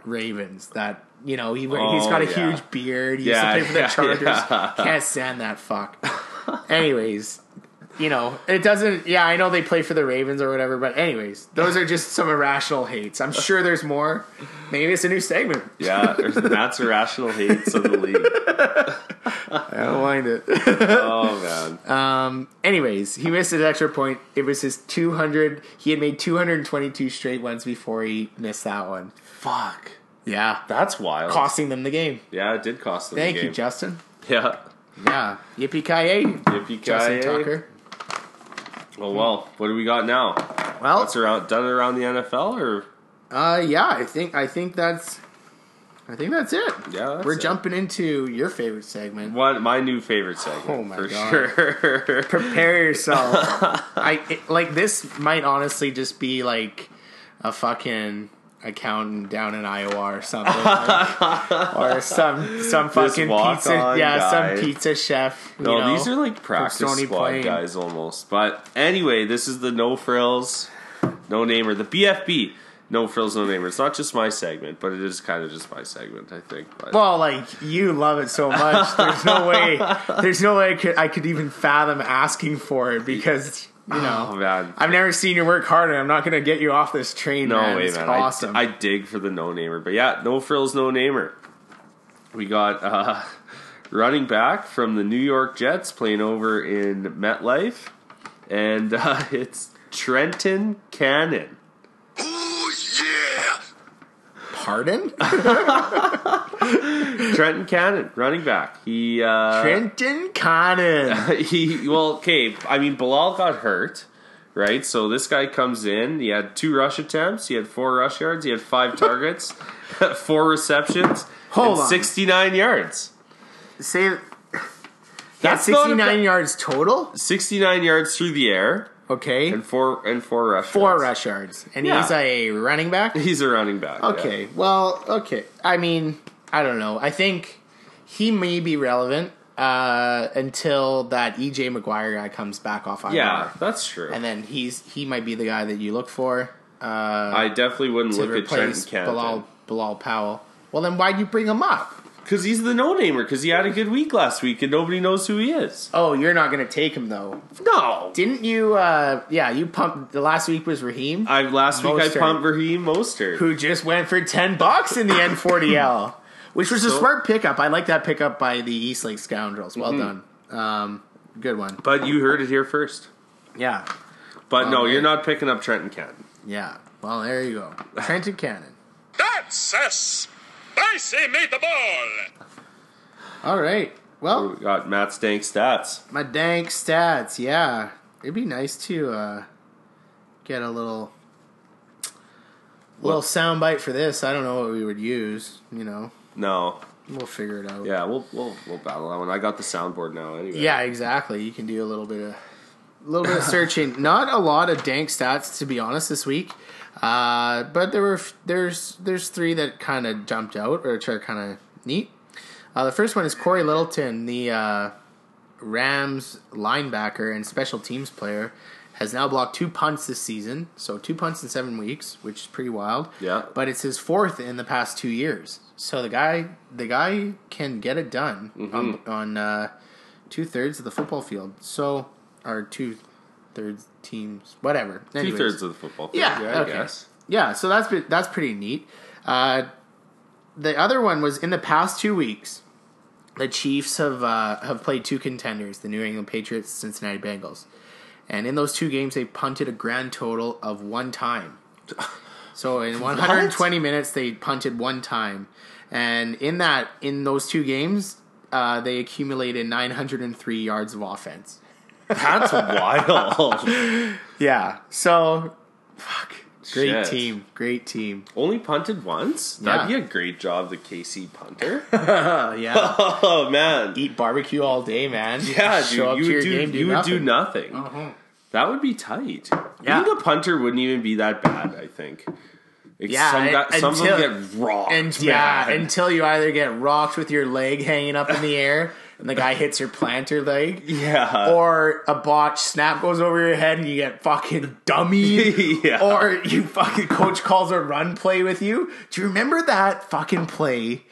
Ravens. That you know he he's Oh, got a yeah. huge beard. He Yeah, used to play for the Chargers. Can't stand that fuck. Anyways. You know, it doesn't. Yeah, I know they play for the Ravens or whatever, but anyways, those are just some irrational hates. I'm sure there's more. Maybe it's a new segment. Yeah, there's Matt's irrational hates of the league. I don't mind it. Oh man, Um. Anyways, he missed an extra point. It was his 200. He had made 222 straight ones before he missed that one. fuck, Yeah, that's wild. costing them the game. Yeah, it did cost them. The game. Thank the you. Justin. Yeah, Yeah, yippee ki yay, yippee Justin Tucker. Oh well, what do we got now? Well, What's around done around the NFL or uh, yeah, I think I think that's, I think that's it. Yeah, that's we're it. jumping into your favorite segment. what? My new favorite segment. Oh my for God. sure. Prepare yourself. I it, like this might honestly just be like a fucking accountant down in Iowa or something, like- or some some fucking pizza, yeah, guy. some pizza chef. you No, know, these are like practice squad Plain. guys almost. But anyway, this is the no frills, no namer, the BFB. No frills, no namer. It's not just my segment, but it is kind of just my segment, I think. But Well, like you love it so much. There's no way. There's no way I could, I could even fathom asking for it because you know oh man, I've never seen you work harder. I'm not going to get you off this train. no man. way, It's man. awesome. I, I dig for the no namer, but yeah, no frills, no namer. We got uh, running back from the New York Jets playing over in MetLife, and uh, it's Trenton Cannon. Ooh, yeah! Pardon, Trenton Cannon, running back. He uh, Trenton Cannon. he well, okay. I mean, Bilal got hurt, right? So this guy comes in. He had two rush attempts. He had four rush yards. He had five targets, four receptions, Hold and on. sixty-nine yards. Say That's that's not a 69 ba- yards total. Sixty-nine yards through the air Okay, and four and four rush. four yards. rush yards, and Yeah. he's a running back. He's a running back. yeah. Okay, well, okay. I mean, I don't know. I think he may be relevant uh, until that EJ McGuire guy comes back off IR. Yeah, that's true. and then he's he might be the guy that you look for uh, I definitely wouldn't to look at Trenton replace Bilal Bilal Powell. Well, then why'd you bring him up? Because he's the no-namer. Because he had a good week last week and nobody knows who he is. Oh, you're not going to take him though. No, Didn't you? Uh, yeah, you pumped. The last week was Raheem. I last week I pumped Raheem Mostert. who just went for 10 bucks in the N40L, which was a So- smart pickup. I like that pickup by the Eastlake Scoundrels. Well Mm-hmm. done. Um, good one. But you heard it here first. Yeah. But no, Oh, you're not picking up Trenton Cannon. Yeah. Well, there you go. Trenton Cannon. That's a I say make the ball. All right. Well, We got Matt dank stats. my dank stats. Yeah, it'd be nice to uh, get a little little sound bite for this. I don't know what we would use. You know, No, we'll figure it out. yeah, we'll we'll we'll battle that one. I got the soundboard now. Anyway. Yeah, exactly. You can do a little bit of a little bit of searching. Not a lot of dank stats to be honest this week, uh, but there were there's there's three that kind of jumped out, which are kind of neat. Uh, the first one is Cory Littleton, the uh, Rams linebacker and special teams player, has now blocked two punts this season. So two punts in seven weeks, which is pretty wild. Yeah. but it's his fourth in the past two years. So the guy, the guy can get it done on on uh, two thirds of the football field. So or two thirds teams, whatever. two thirds of the football. Field, Yeah, I okay. guess. Yeah, so that's been- that's pretty neat. Uh, the other one was in the past two weeks, the Chiefs have uh, have played two contenders, the New England Patriots, Cincinnati Bengals, and in those two games they punted a grand total of one time. So in 120 minutes they punted one time, and in that in those two games uh, they accumulated 903 yards of offense. That's wild. Yeah, so fuck, great Shit. team, great team. Only punted once. That'd Yeah. be a great job, the KC punter. Yeah. oh man, Eat barbecue all day, man. yeah, Show up you to would your do game, do you would do nothing. nothing. Uh-huh. That would be tight. Yeah. Being a punter wouldn't even be that bad. I think. Like, Yeah, some, un- guy, some of until- them get rocked. And yeah, until you either get rocked with your leg hanging up in the air and the guy hits your planter leg, yeah, or a botch snap goes over your head and you get fucking dummy. Yeah. Or you fucking coach calls a run play with you. Do you remember that fucking play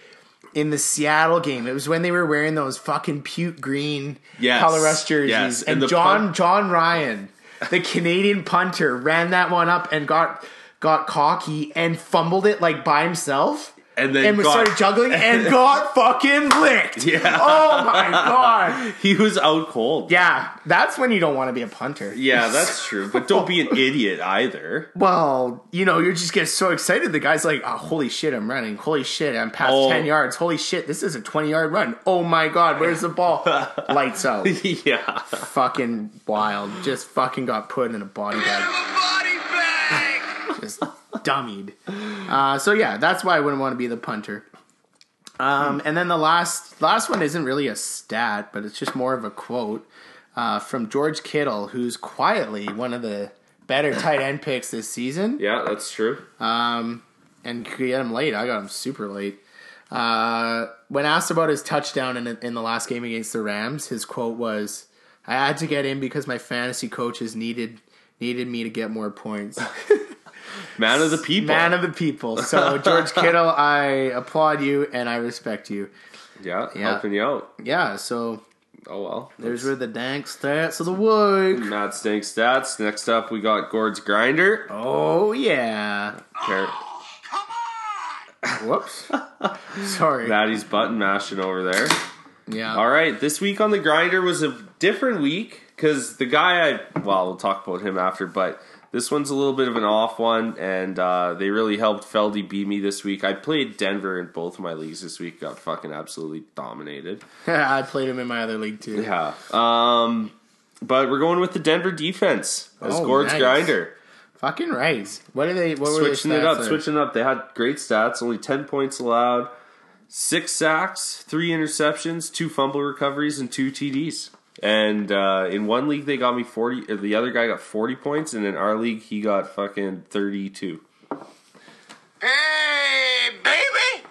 in the Seattle game? It was when they were wearing those fucking puke green Yes. color rush jerseys. Yes. And, And John punt- Jon Ryan, the Canadian punter, ran that one up and got got cocky and fumbled it like by himself. And then and got- started juggling and got fucking licked. Yeah. Oh my god. he was out cold. Yeah, that's when you don't want to be a punter. Yeah, that's true. But don't be an idiot either. Well, you know, you're just get so excited. The guy's like, oh, holy shit, I'm running. Holy shit, I'm past Oh. 10 yards. Holy shit, this is a 20 yard run. Oh my god, where's the ball? Lights out. yeah. fucking wild. Just fucking got put in a body bag. Just dummied. Uh, so yeah, that's why I wouldn't want to be the punter. Um, and then the last last one isn't really a stat, but it's just more of a quote uh, from George Kittle, who's quietly one of the better tight end picks this season. Yeah, that's true. Um, and could get him late. I got him super late. Uh, when asked about his touchdown in, in the last game against the Rams, his quote was, "I had to get in because my fantasy coaches needed needed me to get more points." Man of the people. Man of the people. So George Kittle, I applaud you and I respect you. yeah, Yeah. helping you out. Yeah. So Oh well. there's where the dank stats of the week. Matt Stank stats. Next up, we got Gord's grinder. Oh yeah. Car- Come on. Whoops. Sorry. Maddie's button mashing over there. Yeah. All right, this week on the grinder was a different week because the guy I well, we'll talk about him after, but this one's a little bit of an off one, and uh, they really helped Feldy beat me this week. I played Denver in both of my leagues this week, got fucking absolutely dominated. I played him in my other league too. Yeah, um, but we're going with the Denver defense as Oh, Gord's nice. grinder. Fucking right. What are they? What were switching it up, there? switching it up. They had great stats, only ten points allowed, six sacks, three interceptions, two fumble recoveries, and two TDs. And uh, in one league, they got me forty. The other guy got forty points, and in our league, he got fucking thirty-two. Hey, baby.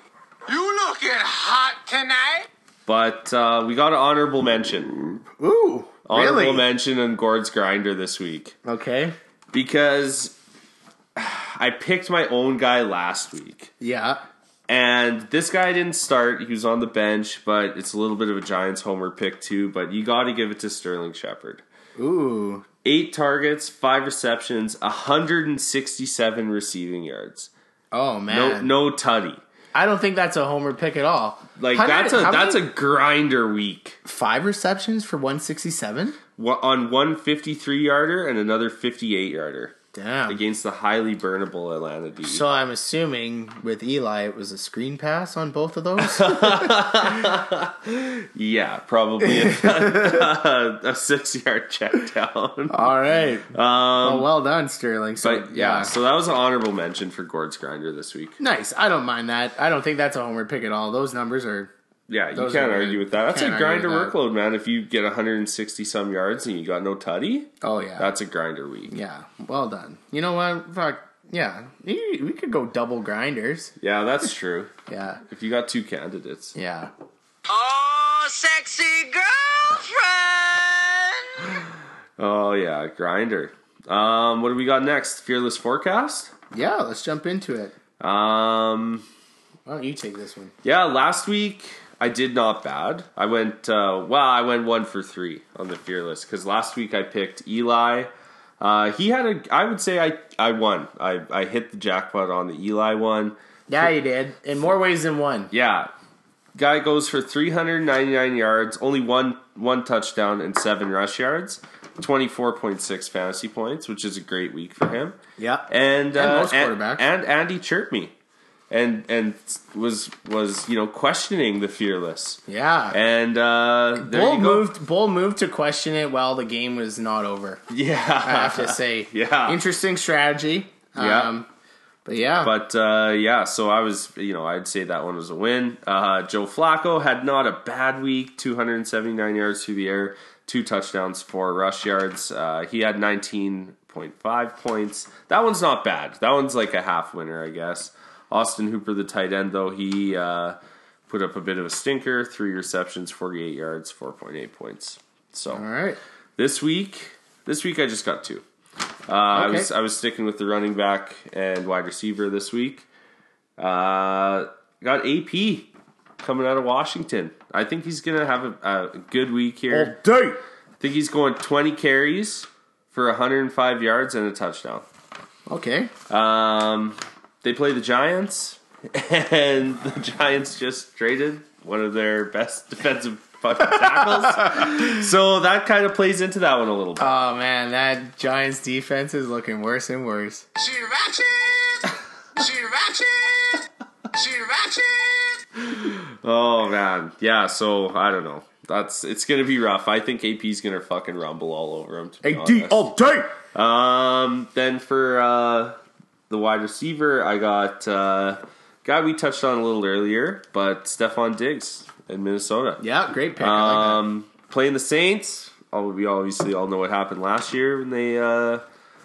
You looking hot tonight? But uh, we got an honorable mention. Ooh. Honorable Really? mention on Gord's grinder this week Okay. because I picked my own guy last week. Yeah. And this guy didn't start. He was on the bench, but it's a little bit of a Giants homer pick too. But you got to give it to Sterling Shepard. Ooh. Eight targets, five receptions, 167 receiving yards. Oh man. no tutty. I don't think that's a homer pick at all. Like that's a that's many- a grinder week. five receptions for 167. On one 53 yarder and another 58 yarder. Damn. against the highly burnable Atlanta D. So I'm assuming with Eli, it was a screen pass on both of those. yeah, probably a, a six yard check down. All right. Um, well, well done, Sterling. So but yeah, so that was an honorable mention for Gord's Grinder this week. nice. I don't mind that. I don't think that's a homer pick at all. Those numbers are. Yeah, you can't are good. argue with that. That's Can't a grinder workload, man. If you get 160 some yards and you got no tutty, Oh yeah. that's a grinder week. yeah. Well done. You know what? Fuck. Yeah. We we could go double grinders. Yeah, that's true. Yeah. if you got two candidates. Yeah. Oh, sexy girlfriend! Oh yeah, grinder. Um, what do we got next? Fearless forecast. Yeah. Let's jump into it. Um, Why don't you take this one? yeah, last week I did not bad. I went uh, well. I went one for three on the fearless because last week I picked Eli. Uh, he had a. I would say I I won. I I hit the jackpot on the Eli one. Yeah, you did. In more ways than one. Yeah, guy goes for 399 yards, only one one touchdown and seven rush yards. 24.6 fantasy points, which is a great week for him. Yeah. and And uh, most quarterbacks. and Andy chirped me, and and was was you know questioning the fearless, Yeah. and uh, Bull moved. Bull moved to question it while the game was not over. yeah, I have to say. Yeah. Interesting strategy. Yeah. Um, but yeah. But uh, yeah, so I was, you know, I'd say that one was a win. Uh, Joe Flacco had not a bad week 279 yards through the air, two touchdowns, four rush yards. Uh, he had 19.5 points. That one's not bad. That one's like a half winner, I guess. Austin Hooper, the tight end, though, he uh, put up a bit of a stinker three receptions, 48 yards, 4.8 points. So All right. this week, this week I just got two. Uh, I was I was sticking with the running back and wide receiver this week. Uh, got AP coming out of Washington. I think he's gonna have a, a good week here. All day. I think he's going 20 carries for 105 yards and a touchdown. Okay. Um, they play the Giants, and the Giants just traded one of their best defensive fucking tackles. so that kind of plays into that one a little bit. Oh man, that Giants defense is looking worse and worse. She ratchet! She ratchet! She ratchet! Oh man, yeah. So I don't know. That's it's gonna be rough. I think AP's gonna fucking rumble all over him. To be honest. all day. Um, then for uh, the wide receiver, I got uh, guy we touched on a little earlier, but Stefon Diggs in Minnesota. Yeah, great pick. I like Um, playing the Saints. We obviously all know what happened last year when they uh,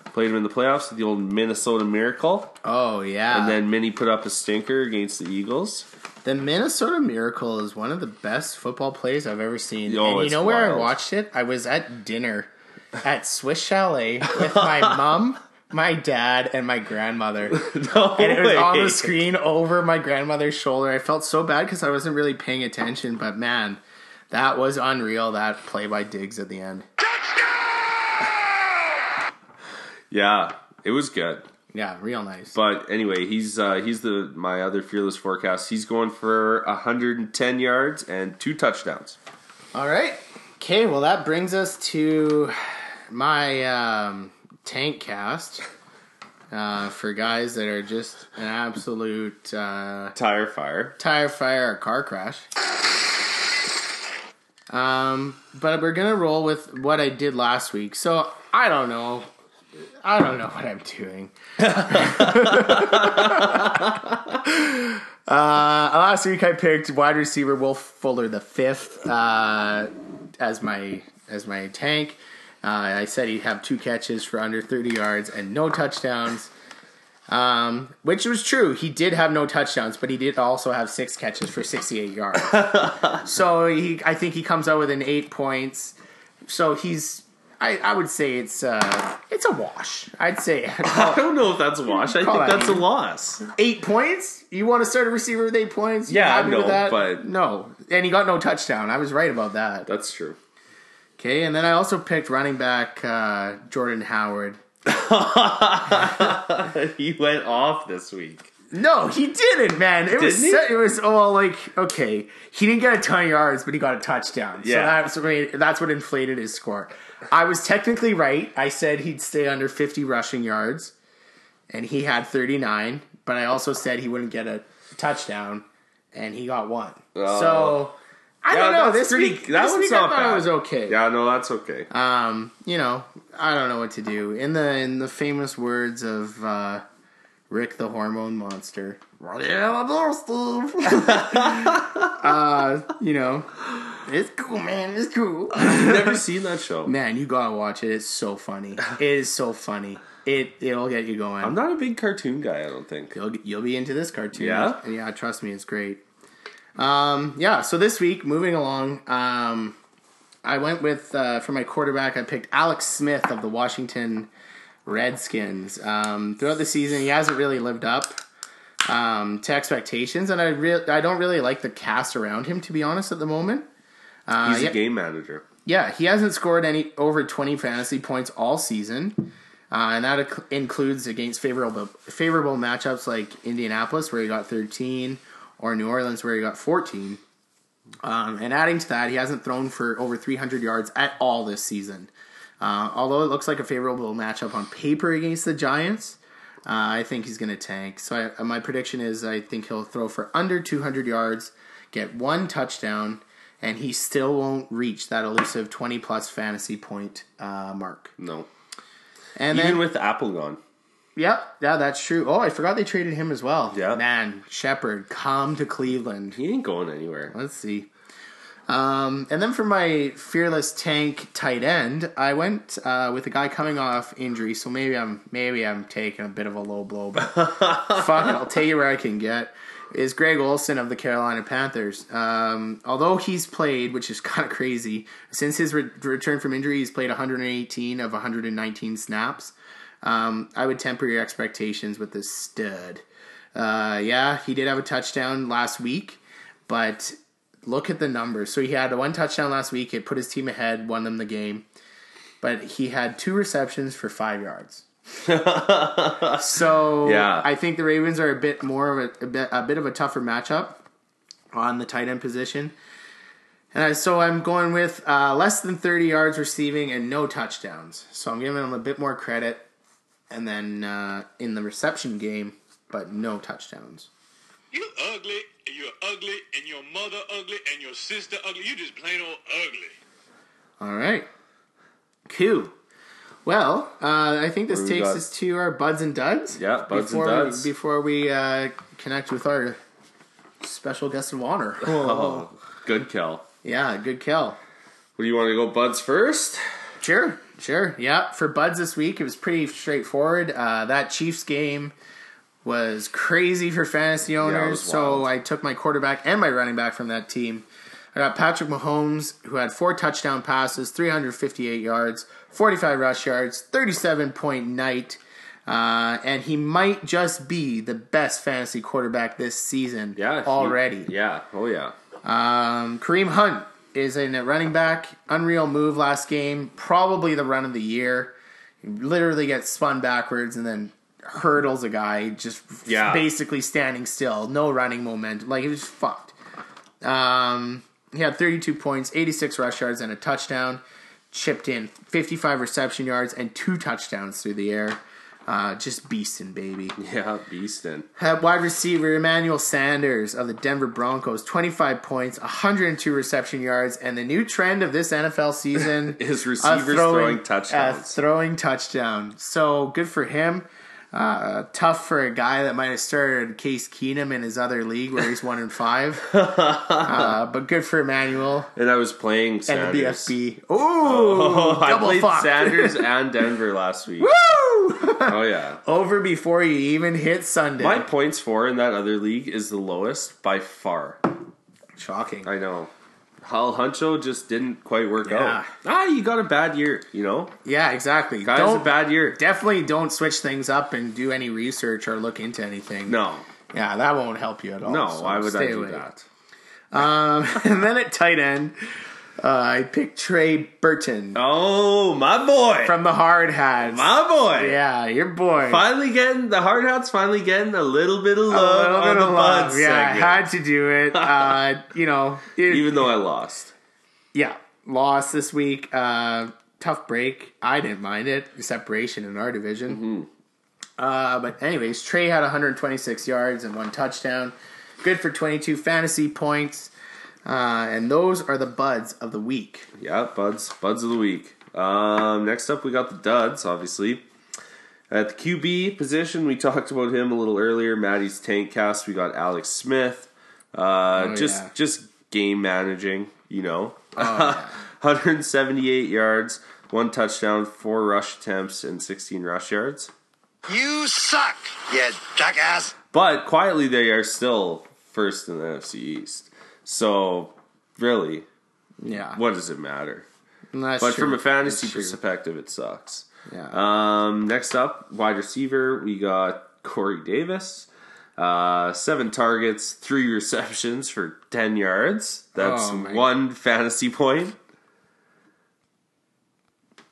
played them in the playoffs. with The old Minnesota Miracle. Oh yeah. and then Minnie put up a stinker against the Eagles. the Minnesota Miracle is one of the best football plays I've ever seen. Oh, and you know where I watched it? I was at dinner at Swiss Chalet with my mom, my dad, and my grandmother. No and it was way. on the screen over my grandmother's shoulder. I felt so bad because I wasn't really paying attention, but man, that was unreal. That play by Diggs at the end. Touchdown! Yeah, it was good. Yeah, real nice. But anyway, he's uh, he's the my other fearless forecast. He's going for 110 yards and two touchdowns. All right. Okay, well that brings us to my um, tank cast uh, for guys that are just an absolute uh, Tire fire. tire fire or car crash. Um, but we're gonna roll with what I did last week. So I don't know. I don't know what I'm doing. uh, last week I picked wide receiver Will Fuller the fifth uh, as my as my tank. Uh, I said he'd have two catches for under 30 yards and no touchdowns. Um, which was true. He did have no touchdowns, but he did also have six catches for 68 yards. so he, I think he comes out with an eight points. So he's, I, I would say it's, uh, it's a wash. I'd say I don't know if that's a wash. I think that that's a loss. eight points. You want to start a receiver with eight points? You Yeah, happy no, with that? but- no, and he got no touchdown. I was right about that. That's true. Okay, and then I also picked running back uh, Jordan Howard. he went off this week. No, he didn't, man. It was Didn't he? it was oh like okay. He didn't get a ton of yards, but he got a touchdown. Yeah. So that's that's what inflated his score. I was technically right. I said he'd stay under 50 rushing yards, and he had 39. But I also said he wouldn't get a touchdown, and he got one. So I don't know. This pretty- week, that this week I thought bad. it was okay. Yeah, no, that's okay. Um, you know, I don't know what to do. In the in the famous words of uh, Rick the Hormone Monster. uh, you know, it's cool, man. It's cool. I've never seen that show. Man, you gotta watch it. It's so funny. It is so funny. It it'll get you going. I'm not a big cartoon guy. I don't think. You'll you'll be into this cartoon. Yeah? yeah. Trust me, it's great. Um, yeah. So this week, moving along, um, I went with uh, for my quarterback. I picked Alex Smith of the Washington Redskins. Um, throughout the season, he hasn't really lived up um, to expectations, and I re- I don't really like the cast around him to be honest at the moment. Uh, He's yeah, a game manager. yeah, he hasn't scored any over 20 fantasy points all season. Uh, and that inc- includes against favorable favorable matchups like Indianapolis, where he got 13, or New Orleans, where he got 14. Um, and adding to that, he hasn't thrown for over 300 yards at all this season. Uh, although it looks like a favorable matchup on paper against the Giants, uh, I think he's going to tank. So I, my prediction is I think he'll throw for under 200 yards, get one touchdown, and he still won't reach that elusive 20 plus fantasy point uh, mark. No, And even then, with Apple gone. Yep, yeah, that's true. Oh, I forgot they traded him as well. Yeah. man, Shepard, come to Cleveland. He ain't going anywhere. Let's see. Um, and then for my fearless tank tight end, I went uh, with a guy coming off injury, so maybe I'm maybe I'm taking a bit of a low blow, but fuck it, I'll take it where I can get. Is Greg Olsen of the Carolina Panthers? Um, although he's played, which is kind of crazy, since his re- return from injury, he's played 118 of 119 snaps. Um, I would temper your expectations with this stud. Uh, yeah, he did have a touchdown last week, but look at the numbers. So he had one touchdown last week. It put his team ahead, won them the game. But he had two receptions for five yards. so Yeah. I think the Ravens are a bit more of a, a bit a bit of a tougher matchup on the tight end position. And so I'm going with uh, less than 30 yards receiving and no touchdowns. So I'm giving him a bit more credit. And then uh, in the reception game, but no touchdowns. You ugly, and you're ugly, and your mother ugly, and your sister ugly. You just plain old ugly. All right. Cool. Well, uh, I think this What do we takes got? us to our buds and duds. Yeah, buds and before duds. We, before we uh, connect with our special guest of honor. Oh, good kill. Yeah, good kill. What do you want to go, Buds first? Sure, sure. Yeah, for buds this week, it was pretty straightforward. Uh, that Chiefs game was crazy for fantasy owners, was so. I took my quarterback and my running back from that team. I got Patrick Mahomes, who had four touchdown passes, 358 yards, 45 rush yards, 37 point night. Uh, and he might just be the best fantasy quarterback this season Yeah, he- already. yeah. Oh yeah. Um, Kareem Hunt is in a running back. Unreal move last game. Probably the run of the year. He literally gets spun backwards and then hurdles a guy just Yeah. basically standing still. No running momentum. Like, it was fucked. Um, he had 32 points, 86 rush yards, and a touchdown. Chipped in 55 reception yards and two touchdowns through the air. Uh, just beasting, baby. Yeah, beastin'. Wide receiver, Emmanuel Sanders of the Denver Broncos, 25 points, 102 reception yards, and the new trend of this NFL season Is receivers throwing touchdowns. a throwing touchdown. So good for him. Uh, tough for a guy that might have started Case Keenum in his other league where he's one and five. uh, but good for Emmanuel And I was playing and Sanders. the BFB. Ooh, Oh, I played fuck. Sanders and Denver last week. Woo! Oh yeah. Over before you even hit Sunday. My points for in that other league is the lowest by far. Shocking. I know. Hal Huncho just didn't quite work Yeah. out. Ah, you got a bad year, you know? Yeah, exactly. Guys, Don't a bad year. definitely don't switch things up and do any research or look into anything. No. Yeah, that won't help you at all. No, so why would I do away. that? Um, and then at tight end, Uh, I picked Trey Burton Oh, my boy. from the Hard Hats. my boy. yeah, your boy. Finally getting the hard hats. Finally getting a little bit of love. a little on bit the of love. buds Yeah, I segment. had to do it. Uh, you know, it- Even though I lost. yeah, lost this week. Uh, tough break. I didn't mind it. The separation in our division. Mm-hmm. Uh, but anyways, Trey had 126 yards and one touchdown. Good for 22 fantasy points. Uh, and those are the buds of the week. Yeah, buds, buds of the week. Um, next up, we got the duds. Obviously, at the QB position, we talked about him a little earlier. Maddie's tank cast. We got Alex Smith. Uh, Oh, just yeah. just game managing, you know. yeah. 178 yards, one touchdown, four rush attempts, and 16 rush yards. You suck, you jackass. But quietly, they are still first in the NFC East. So, really, Yeah. what does it matter? That's But true. from a fantasy That's true. perspective, it sucks. Yeah. Um, next up, wide receiver, we got Corey Davis. Uh, seven targets, three receptions for 10 yards. That's Oh, my one fantasy point.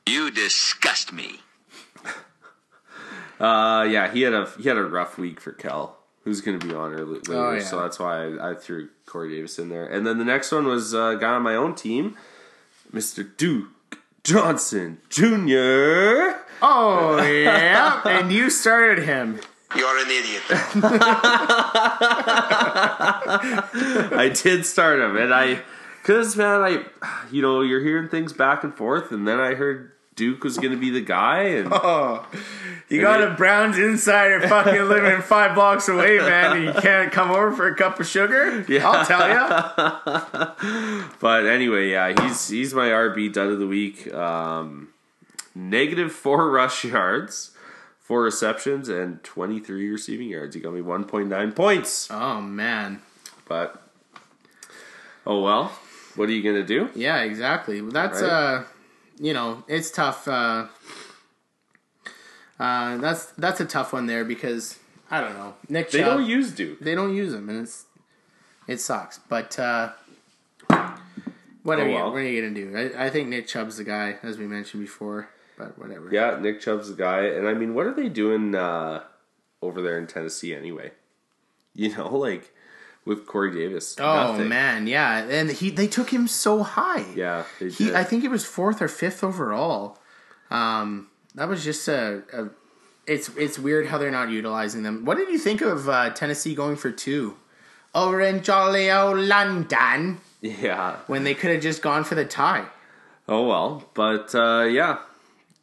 You disgust me. Uh, yeah, he had a he had a rough week for Kel, who's going to be on early, later. Oh, yeah. So that's why I, I threw Corey Davis in there. And then the next one was uh, a guy on my own team, Mr. Duke Johnson Jr. oh, yeah. and you started him. You're an idiot. I did start him, and I, cause man, I, you know, you're hearing things back and forth, and then I heard Duke was going to be the guy, and Oh, you got a Browns insider fucking living five blocks away, man, and you can't come over for a cup of sugar? Yeah. I'll tell you. but anyway, yeah, he's he's my RB dud of the week. Um, negative four rush yards, four receptions, and 23 receiving yards. He got me 1.9 points. Oh, man. But oh well, what are you gonna do? Yeah, exactly. That's, Right. uh, you know, it's tough. Uh, uh, that's that's a tough one there because, I don't know. Nick They Chubb, don't use Duke. they don't use him, and it's it sucks. But uh, what are Oh, you well. what are you gonna do? I, I think Nick Chubb's the guy, as we mentioned before. But whatever. Yeah, Nick Chubb's the guy, and I mean, what are they doing uh, over there in Tennessee anyway? You know, like with Corey Davis. Oh nothing. man, yeah, and he they took him so high. Yeah, they he did. I think it was fourth or fifth overall. Um, that was just a, a. It's it's weird how they're not utilizing them. What did you think of uh, Tennessee going for two over in jolly old London yeah. when they could have just gone for the tie? Oh well, but uh, yeah.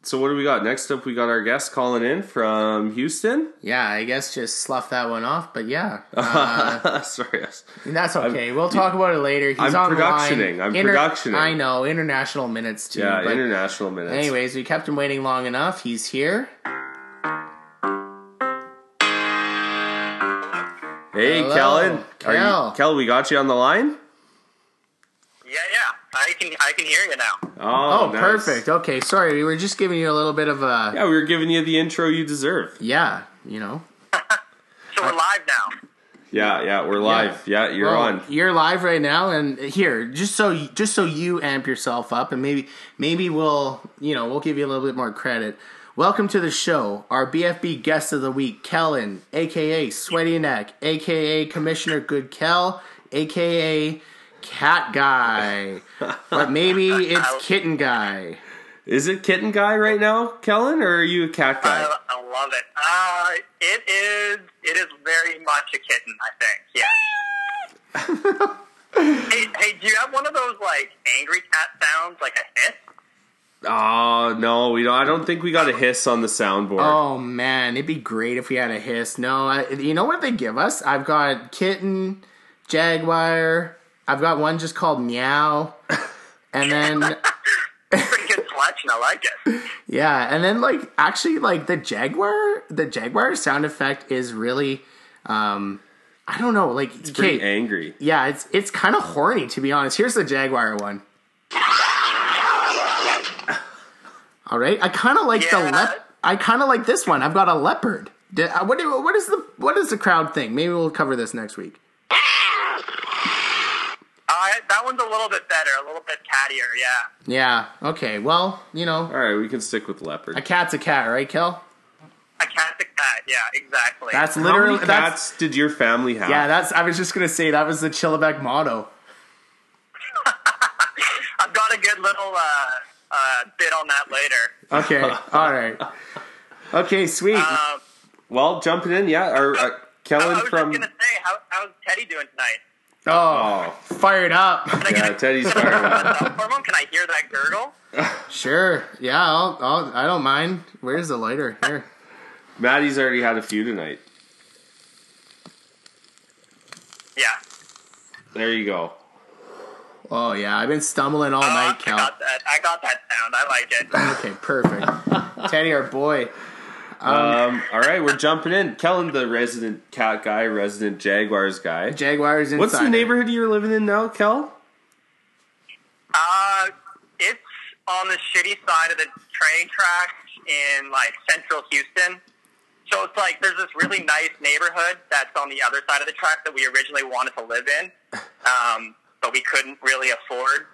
So what do we got next up? We got our guest calling in from Houston. Yeah, I guess just slough that one off. But yeah, uh, Sorry, that's okay. we'll talk about it later. He's I'm on the line. productioning. I'm productioning. I know international minutes too. yeah, international minutes. Anyways, we kept him waiting long enough. He's here. hey, Hello, Kellen, Are Kel. you, Kel, we got you on the line. Yeah, yeah. I can I can hear you now. Oh, Oh, nice. perfect. Okay, sorry. We were just giving you a little bit of a Yeah, we were giving you the intro you deserve. yeah, you know. So we're live now. Yeah, yeah, we're live. Yeah, you're Well, on. You're live right now, and here, just so you, just so you amp yourself up, and maybe maybe we'll you know we'll give you a little bit more credit. Welcome to the show, our BFB guest of the week, Kellen, aka Sweaty Neck, aka Commissioner Good Kel, aka Cat Guy, but maybe it's Kitten Guy. Is it kitten guy right now, Kellen, or are you a cat guy? I, I love it. Uh, it is it is very much a kitten. I think. Yeah. hey, hey, do you have one of those like angry cat sounds, like a hiss? Oh no, we don't. I don't think we got a hiss on the soundboard. Oh man, it'd be great if we had a hiss. No, I, you know what they give us? I've got kitten, jaguar. I've got one just called meow, and then Pretty good selection. I like it. yeah, and then like actually like the jaguar, the jaguar sound effect is really, um, I don't know, like It's pretty okay, angry. yeah, it's it's kind of horny to be honest. Here's the jaguar one. All right, I kind of like the Yeah. lep. I kind of like this one. I've got a leopard. Did, uh, what what is the what is the crowd thing? Maybe we'll cover this next week. That one's a little bit better, a little bit cattier. Yeah. Yeah. Okay. Well, you know, All right, we can stick with leopard. a cat's a cat, right, Kel? A cat's a cat. Yeah, exactly. That's How literally many that's cats did your family have? yeah. That's I was just gonna say that was the Chillebeck motto. I've got a good little uh, uh, bit on that later. Okay. All right. Okay. Sweet. Um, Well, jumping in, yeah. Or uh, I, I Kellen was from. just gonna say, how, how's Teddy doing tonight? Oh, Oh, fired up. Can I yeah, get a, Teddy's can I fired up. thumbs up for him? Can I hear that gurgle? Sure. Yeah. I'll, I'll. I don't mind. Where's the lighter? Here. Maddie's already had a few tonight. Yeah. There you go. Oh yeah. I've been stumbling all Oh, night, I Kel. got that. I got that sound. I like it. Okay. Perfect. Teddy, our boy. Um, all right, we're jumping in. Kellen, the resident cat guy, resident Jaguars guy. Jaguars inside. What's the neighborhood you're living in now, Kel? Uh, it's on the shitty side of the train tracks in like central Houston. So it's like there's this really nice neighborhood that's on the other side of the track that we originally wanted to live in, um, but we couldn't really afford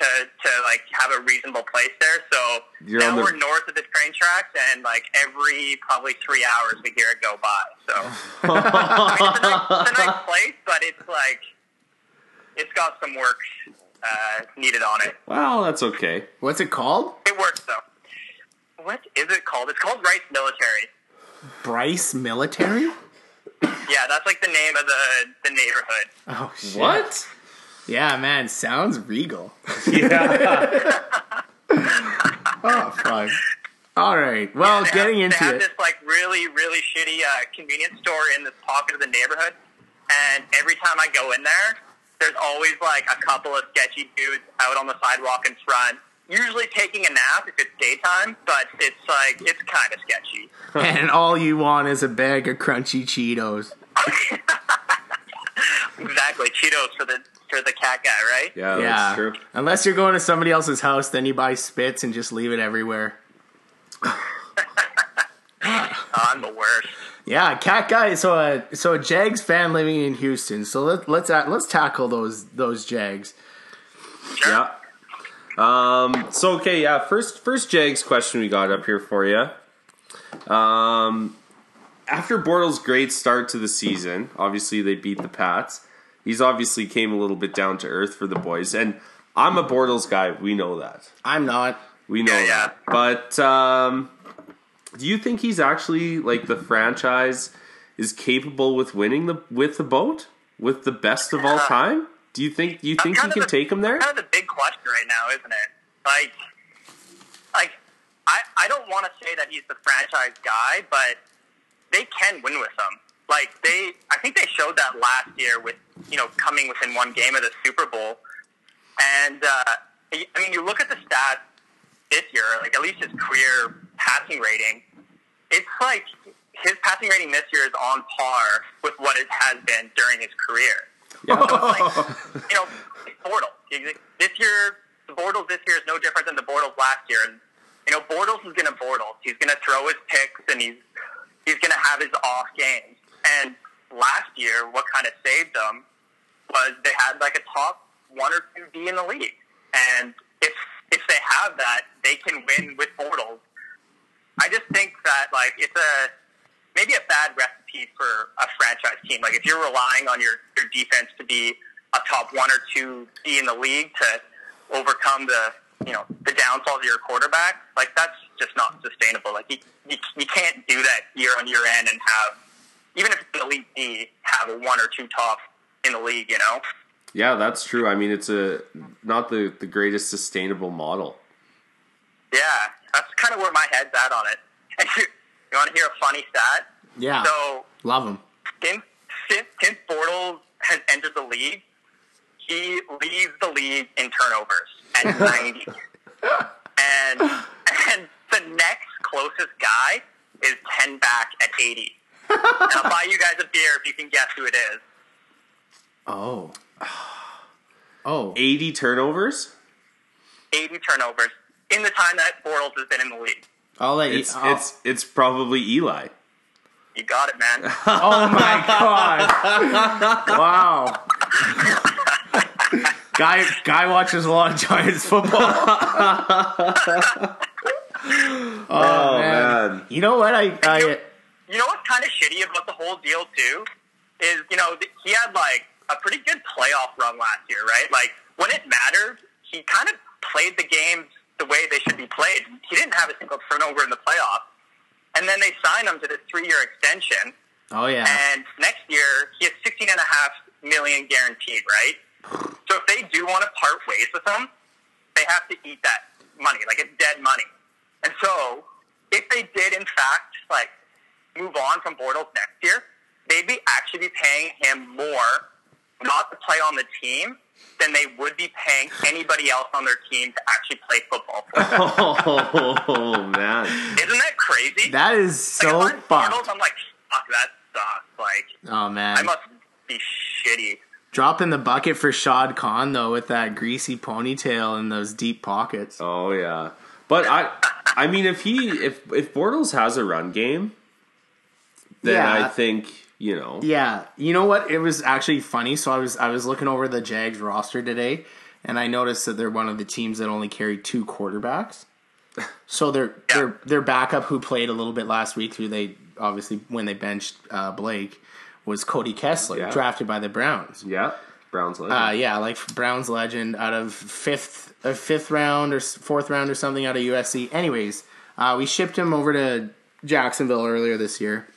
to to like have a reasonable place there. So You're now the- we're north of the train tracks, and like every probably three hours we hear it go by. So I mean, it's, a nice, it's a nice place, but it's like it's got some work uh, needed on it. Well, that's okay. What's it called? It works though. What is it called? It's called Rice Military. Bryce Military. Yeah, that's like the name of the the neighborhood. Oh shit. What? Yeah, man. Sounds regal. Yeah. Oh fuck. All right. Well, They getting have, into they have it. this like really really shitty uh, convenience store in this pocket of the neighborhood, and every time I go in there, there's always like a couple of sketchy dudes out on the sidewalk in front. Usually taking a nap if it's daytime, but it's like it's kind of sketchy. and all you want is a bag of crunchy Cheetos. Exactly, Cheetos for the for the cat guy, right? Yeah, yeah. that's true. Unless you're going to somebody else's house, then you buy spits and just leave it everywhere. Oh, I'm the worst. Yeah, cat guy. So a so a Jags fan living in Houston. So let, let's uh, let's tackle those those Jags. Sure. Yeah. Um. So okay, yeah. First, first Jags question we got up here for you. Um, after Bortles' great start to the season, obviously they beat the Pats. He's obviously came a little bit down to earth for the boys, and I'm a Bortles guy. We know that. I'm not. We know Yeah, yeah. that. But um, do you think he's actually like the franchise is capable with winning the with the boat with the best of all time? Do you think do you think he can the- take him there? Kind of the big question right now, isn't it? Like, like I I don't want to say that he's the franchise guy, but they can win with him. Like they, I think they showed that last year with you know coming within one game of the Super Bowl, and uh, I mean you look at the stats this year, like at least his career passing rating, it's like his passing rating this year is on par with what it has been during his career. Yeah. So like, you know, Bortles. This year, the Bortles this year is no different than the Bortles last year. And, you know, Bortles is going to Bortles. He's going to throw his picks and he's, he's going to have his off games. And last year, what kind of saved them was they had like a top one or two D in the league. And if, if they have that, they can win with Bortles. I just think that like it's a maybe a bad recipe for a franchise team. Like if you're relying on your, your defense to be a top one or two D in the league to overcome the you know the downfalls of your quarterback, like that's just not sustainable. Like you, you, you can't do that year on year end and have even if it's an elite D have a one or two top in the league. You know. Yeah, that's true. I mean, it's a not the the greatest sustainable model. Yeah, that's kind of where my head's at on it. And you, you want to hear a funny stat? Yeah. So Love him. since, since, since Bortles has entered the league, he leads the league in turnovers at 90. and, and the next closest guy is 10 back at 80. And I'll buy you guys a beer if you can guess who it is. Oh. Oh. Eighty turnovers. 80 turnovers in the time that Bortles has been in the league. I'll let you. It's I'll- it's it's probably Eli. You got it, man. Oh my god! wow. guy guy watches a lot of Giants football. Oh, oh man. You know what? I, I You know what's kind of shitty about the whole deal too is you know he had like a pretty good playoff run last year, right? Like when it mattered, he kind of played the games the way they should be played. He didn't have a single turnover in the playoffs, and then they signed him to this three-year extension. oh yeah, And next year, he has sixteen and a half million guaranteed, right? So if they do want to part ways with him, they have to eat that money, like it's dead money. And so if they did, in fact, like move on from Bortles next year, they'd be actually be paying him more not to play on the team than they would be paying anybody else on their team to actually play football. Oh man. Isn't that crazy? that is like, so if I'm Bortles. I'm like, fuck, that sucks. Like, Oh man, I must be shitty. dropping the bucket for Shad Khan though with that greasy ponytail and those deep pockets. Oh yeah. But I I mean if he if if Bortles has a run game, then Yeah. I think, you know. Yeah, you know what? It was actually funny. So I was I was looking over the Jags roster today, and I noticed that they're one of the teams that only carry two quarterbacks. So their their their backup, who played a little bit last week, who they obviously when they benched uh, Blake, was Cody Kessler, Yeah. drafted by the Browns. Yeah. Browns legend. Uh, yeah, like Browns legend out of fifth, a fifth round or fourth round or something out of USC. Anyways, uh, we shipped him over to Jacksonville earlier this year.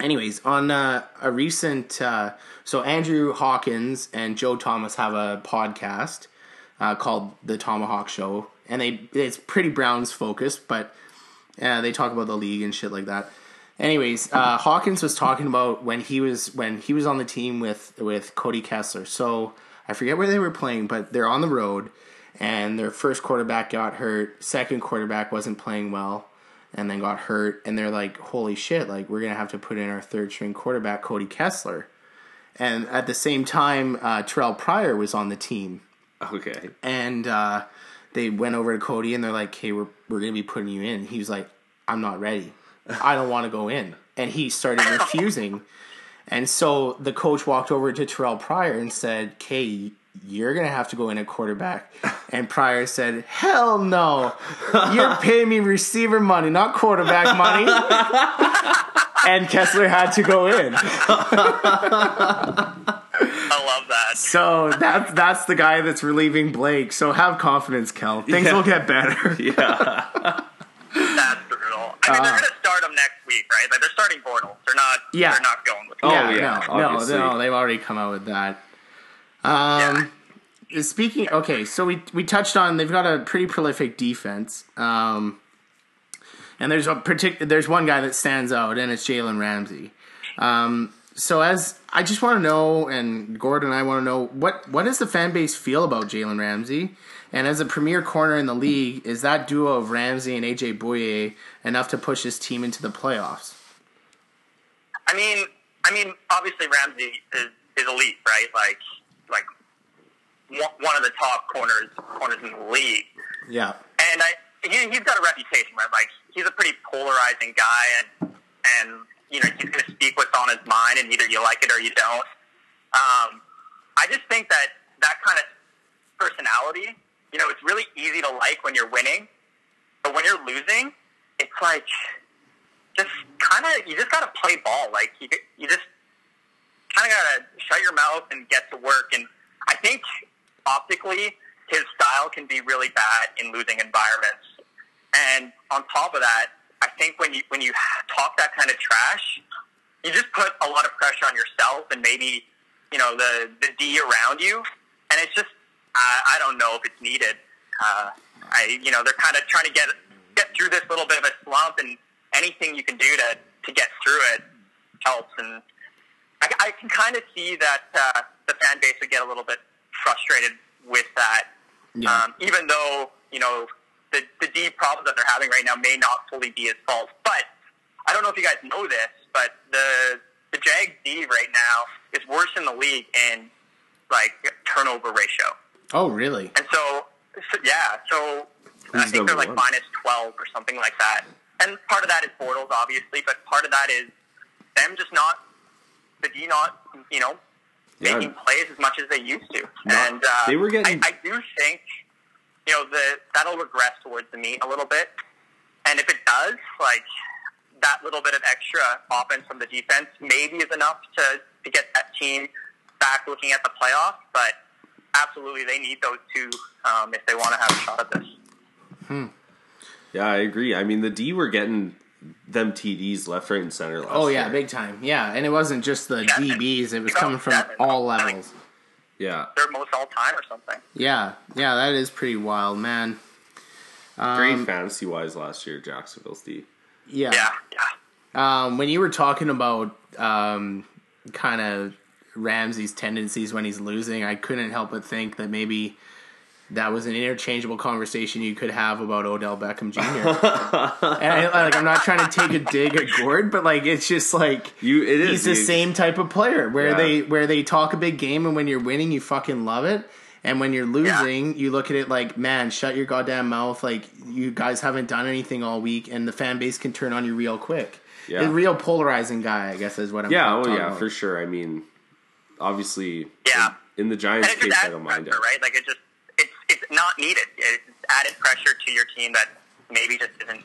Anyways, on uh, a recent, uh, so Andrew Hawkins and Joe Thomas have a podcast uh, called the ThomaHawk Show, and they it's pretty Browns focused, but they talk about the league and shit like that. Anyways, uh, Hawkins was talking about when he was when he was on the team with with Cody Kessler. So I forget where they were playing, but they're on the road, and their first quarterback got hurt. Second quarterback wasn't playing well, and then got hurt. And they're like, "Holy shit! Like we're gonna have to put in our third string quarterback, Cody Kessler." And at the same time, uh, Terrell Pryor was on the team okay. and uh, they went over to Cody and they're like, "Hey, we're we're gonna be putting you in." He was like, "I'm not ready. I don't want to go in," and he started refusing. And so the coach walked over to Terrell Pryor and said, "Okay, you're gonna have to go in at quarterback." And Pryor said, "Hell no! You're paying me receiver money, not quarterback money." and Kessler had to go in. I love that. So that's that's the guy that's relieving Blake. So have confidence, Kel. Things Yeah. will get better. Yeah. That's brutal. I mean, they're uh, going to start him next week, right? Like they're starting Bortles. They're not. Yeah. They're not going with. Oh, yeah, yeah, no, no, no, they've already come out with that. Um, speaking, okay, so we we touched on they've got a pretty prolific defense. Um, and there's a particular there's one guy that stands out, and it's Jalen Ramsey. Um, so as I just want to know, and Gordon and I want to know what what does the fan base feel about Jalen Ramsey? And as a premier corner in the league, is that duo of Ramsey and AJ Bouye enough to push his team into the playoffs? I mean, I mean, obviously Ramsey is, is elite, right? Like one of the top corners corners in the league. Yeah. and I he, he's got a reputation, right? Like he's a pretty polarizing guy, and and you know he's going to speak what's on his mind, and either you like it or you don't. Um, I just think that that kind of personality, you know, it's really easy to like when you're winning, but when you're losing, it's like just kind of you just got to play ball. Like you you just kind of got to shut your mouth and get to work. And I think optically, his style can be really bad in losing environments. And on top of that, I think when you when you talk that kind of trash, you just put a lot of pressure on yourself and maybe you know the the D around you. And it's just I, I don't know if it's needed. Uh, I you know they're kind of trying to get get through this little bit of a slump, and anything you can do to to get through it helps. And I, I can kind of see that uh, the fan base would get a little bit frustrated with that, Yeah. um, even though you know the the D problems that they're having right now may not fully be his fault. But I don't know if you guys know this, but the the Jags D right now is worse in the league in like turnover ratio, Oh, really? and so, so yeah, so I think they're like one? minus twelve or something like that. And part of that is Bortles, obviously, but part of that is them just not the D not you know Yeah. making plays as much as they used to. Not- and uh, they were getting- I, I do think, you know, the that'll regress towards the mean a little bit. And if it does, like that little bit of extra offense from the defense, maybe is enough to to get that team back looking at the playoffs. But absolutely, they need those two um, if they want to have a shot at this. Hmm. Yeah, I agree. I mean, the D were getting them TDs left, right, and center last Oh yeah, year. big time. Yeah, and it wasn't just the Yeah. DBs; it was coming from seven. all levels. Yeah, They're most all time or something. Yeah, yeah, that is pretty wild, man. great Um, fantasy wise last year, Jacksonville's D. Yeah. Yeah, yeah. Um, when you were talking about um, kind of Ramsey's tendencies when he's losing, I couldn't help but think that maybe that was an interchangeable conversation you could have about Odell Beckham Jr. and I, like, I'm not trying to take a dig at Gord, but like it's just like You, it is he's the you- same type of player where Yeah. they where they talk a big game and when you're winning you fucking love it and when you're losing you look at it like man shut your goddamn mouth like you guys haven't done anything all week and the fan base can turn on you real quick Yeah. a real polarizing guy i guess is what i'm Yeah, oh talking yeah, about. for sure. I mean, obviously, Yeah. in, in the Giants case, I don't mind it. right? Like it just it's it's not needed. It's added pressure to your team that maybe just isn't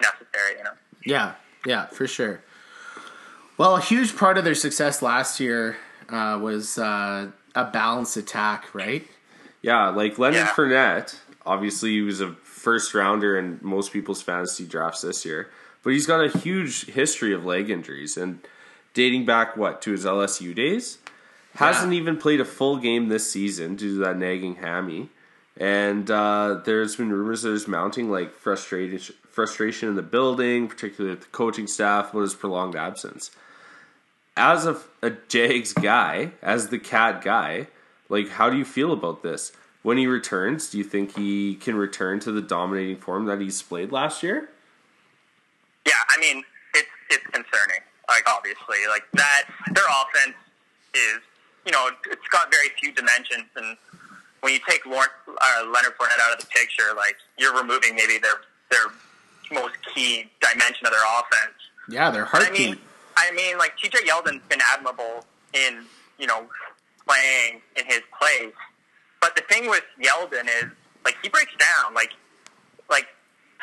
necessary. You know. yeah yeah for sure well a huge part of their success last year uh, was uh, a balanced attack right Yeah, like Leonard Yeah. Fournette, obviously he was a first rounder in most people's fantasy drafts this year, but he's got a huge history of leg injuries and dating back what to his LSU days. Hasn't even played a full game this season due to that nagging hammy, and uh, there's been rumors there's mounting like frustration frustration in the building, particularly with the coaching staff, about his prolonged absence. As a, a Jags guy, as the cat guy, like how do you feel about this? When he returns, do you think he can return to the dominating form that he displayed last year? Yeah, I mean it's it's concerning. Like obviously, like that their offense is you know it's got very few dimensions, and when you take Lawrence, uh, Leonard Fournette out of the picture, like you're removing maybe their their most key dimension of their offense. yeah their I heartbeat mean, I mean, like TJ Yeldon's been admirable in you know playing in his place, but the thing with Yeldon is like he breaks down. Like like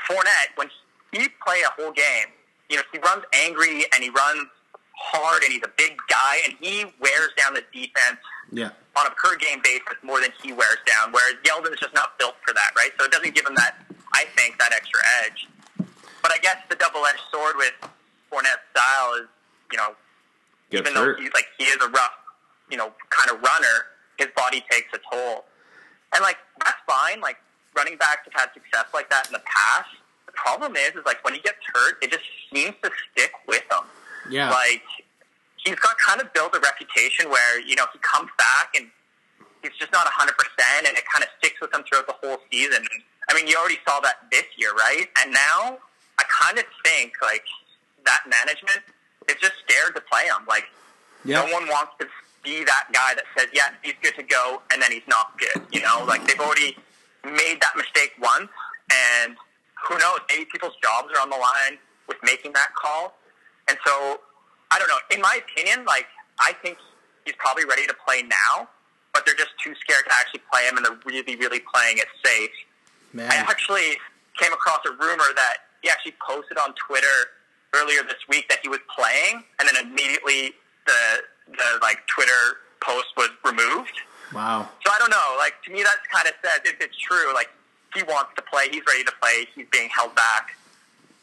Fournette when he play a whole game, you know he runs angry and he runs hard and he's a big guy and he wears down the defense yeah on a per game basis more than he wears down. Whereas Yeldon's just not built for that, right? So it doesn't give him that, I think, that extra edge. But I guess the double edged sword with Fournette's style is, you know, Gets even hurt. though he's like he is a rough, you know, kind of runner, his body takes a toll. And like that's fine. Like running backs have had success like that in the past. The problem is, is like when he gets hurt, it just seems to stick with him yeah like he's got kind of built a reputation where you know he comes back and he's just not hundred percent, and it kind of sticks with him throughout the whole season. I mean, you already saw that this year, right? And now I kind of think like that management is just scared to play him. Like yeah no one wants to be that guy that says, "Yeah, he's good to go," and then he's not good. You know, like they've already made that mistake once, and who knows? Maybe people's jobs are on the line with making that call. And so, I don't know. In my opinion, like I think he's probably ready to play now, but they're just too scared to actually play him, and they're really, really playing it safe. I actually came across a rumor that he actually posted on Twitter earlier this week that he was playing, and then immediately the the like Twitter post was removed. wow So I don't know. Like to me, that's kind of says if it's true. Like he wants to play, he's ready to play. He's being held back,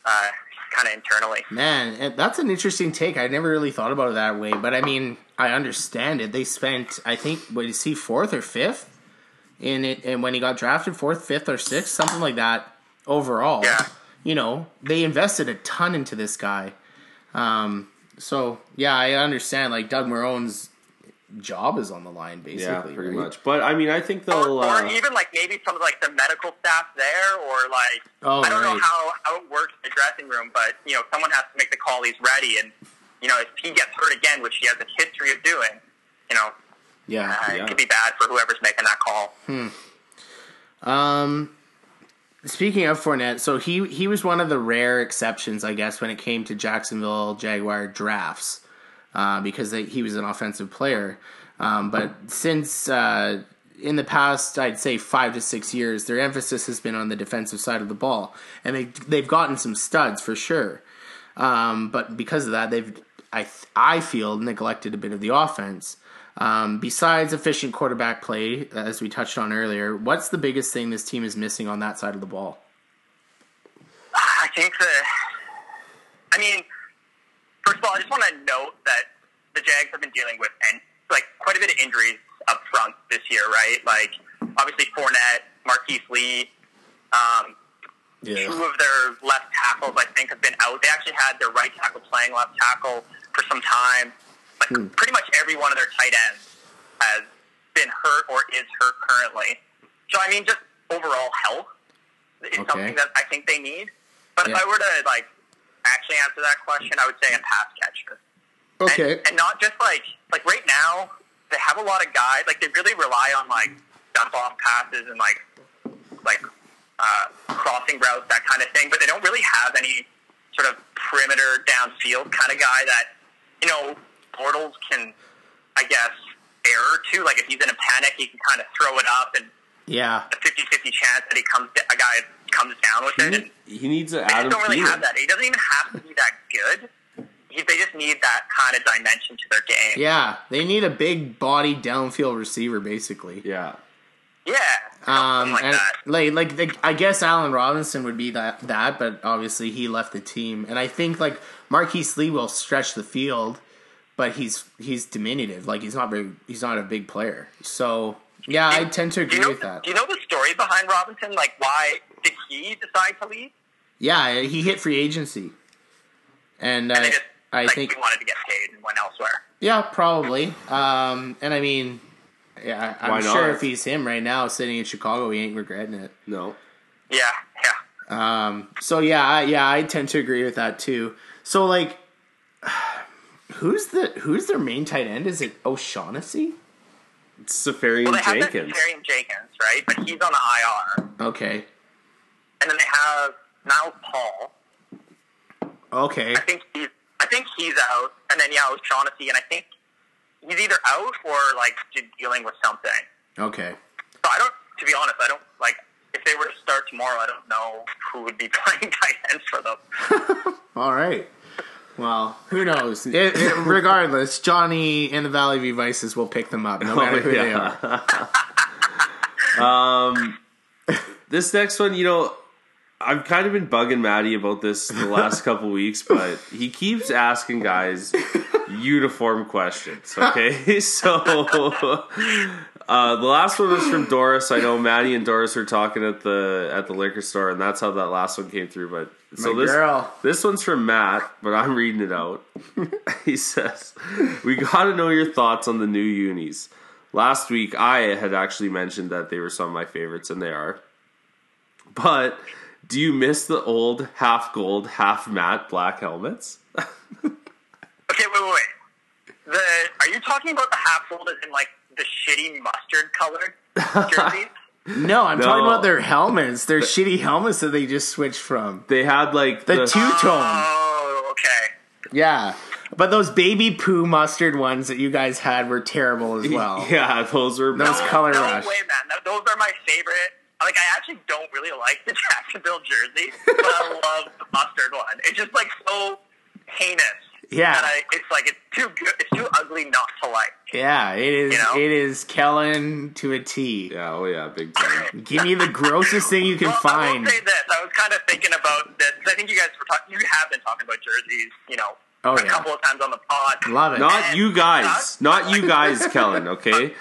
uh, kind of internally. Man, that's an interesting take. I never really thought about it that way, but I mean, I understand it. They spent, I think, what is he fourth or fifth in it, and when he got drafted, fourth, fifth, or sixth, something like that overall. Yeah. You know, they invested a ton into this guy. Um, so yeah, I understand. Like Doug Marrone's job is on the line, basically. Yeah, pretty right? much. But I mean, I think Or, they'll. or Uh, even like maybe some of like the medical staff there, or like Oh, I don't know how how it works in the dressing room, but you know someone has to make the call. He's ready, and you know if he gets hurt again, which he has a history of doing, you know Yeah. uh, Yeah. it could be bad for whoever's making that call. Um, speaking of Fournette, so he he was one of the rare exceptions, I guess, when it came to Jacksonville Jaguar drafts. Uh, because they, he was an offensive player. Um, but since uh, in the past, I'd say five to six years, their emphasis has been on the defensive side of the ball, and they they've gotten some studs for sure. Um, but because of that, they've I I feel neglected a bit of the offense. Um, besides efficient quarterback play, as we touched on earlier, what's the biggest thing this team is missing on that side of the ball? I think that. I mean, first of all, I just want to note that the Jags have been dealing with and like quite a bit of injuries up front this year, right? Like obviously Fournette, Marquise Lee, um, two of their left tackles I think have been out. They actually had their right tackle playing left tackle for some time. Like pretty much every one of their tight ends has been hurt or is hurt currently. So I mean, just overall health is Okay. something that I think they need. But Yeah. if I were to like actually answer that question, I would say a pass catcher. Okay. And, and not just like like right now, they have a lot of guys. Like they really rely on like dump off passes and like like uh, crossing routes, that kind of thing. But they don't really have any sort of perimeter downfield kind of guy that you know Bortles can, I guess, error to. Like if he's in a panic, he can kind of throw it up and Yeah. a 50-50 chance that he comes a guy comes down with it. And He needs an they just Adam don't really Thielen. have that. He doesn't even have to be that good. He, they just need that kind of dimension to their game. Yeah. They need a big body downfield receiver, basically. Yeah. Yeah, Um, like and that. like, like, the, I guess Allen Robinson would be that, that, but obviously he left the team. And I think like Marquise Lee will stretch the field, but he's he's diminutive. Like he's not very, he's not a big player. So yeah, I tend to agree you know? with that. Do you know the story behind Robinson? Like, why did he decide to leave? Yeah, he hit free agency, and And uh, they just I like think he wanted to get paid and went elsewhere. yeah, probably. Um, and I mean, yeah, I'm Why sure not? if he's him right now, sitting in Chicago, he ain't regretting it. No. Yeah, yeah. Um, so yeah, yeah, I tend to agree with that too. So like, who's the who's their main tight end? Is it O'Shaughnessy? It's Seferian Well, they have Jenkins. Darian Jenkins, right? But he's on the IR, Okay, and then they have Niles Paul. okay, I think he's I think he's out, and then yeah, O'Shaughnessy, and I think he's either out or like dealing with something. okay. So I don't. To be honest, I don't like. If they were to start tomorrow, I don't know who would be playing tight ends for them. All right. Well, who knows? It, it- regardless, Johnny and the Valley View Vices will pick them up, no matter who they yeah. are. Um, this next one, you know, I've kind of been bugging Maddie about this the last couple weeks, but he keeps asking guys uniform questions. Okay, so uh, the last one was from Doris. I know Maddie and Doris were talking at the at the liquor store, and that's how that last one came through. But so My this girl. this one's from Matt, but I'm reading it out. he says, "We got to know your thoughts on the new unis." Last week, I had actually mentioned that they were some of my favorites, and they are. But do you miss the old half gold, half matte black helmets? Okay, wait, wait, wait. The are you talking about the half gold as in like the shitty mustard colored jerseys? No, I'm No. talking about their helmets. Their shitty helmets that they just switched from. They had like The the, two tone. oh, okay. Yeah. But those baby poo mustard ones that you guys had were terrible as well. Yeah, those were Those color no rush. way, man. No, those are my favorite. Like, I actually don't really like the Jacksonville jersey, but I love the mustard one. It's just like so heinous. Yeah. That I, it's like it's too good. It's too ugly not to like. Yeah, it is. You know? It is Kellen to a T. Yeah, oh yeah, big time. Give me the grossest thing you can Well, find. I will say this. I was kind of thinking about this. I think you guys were talking. You have been talking about jerseys, you know, Oh, a yeah. couple of times on the pod. Love it. Not you guys, not you guys, Kellen. Okay,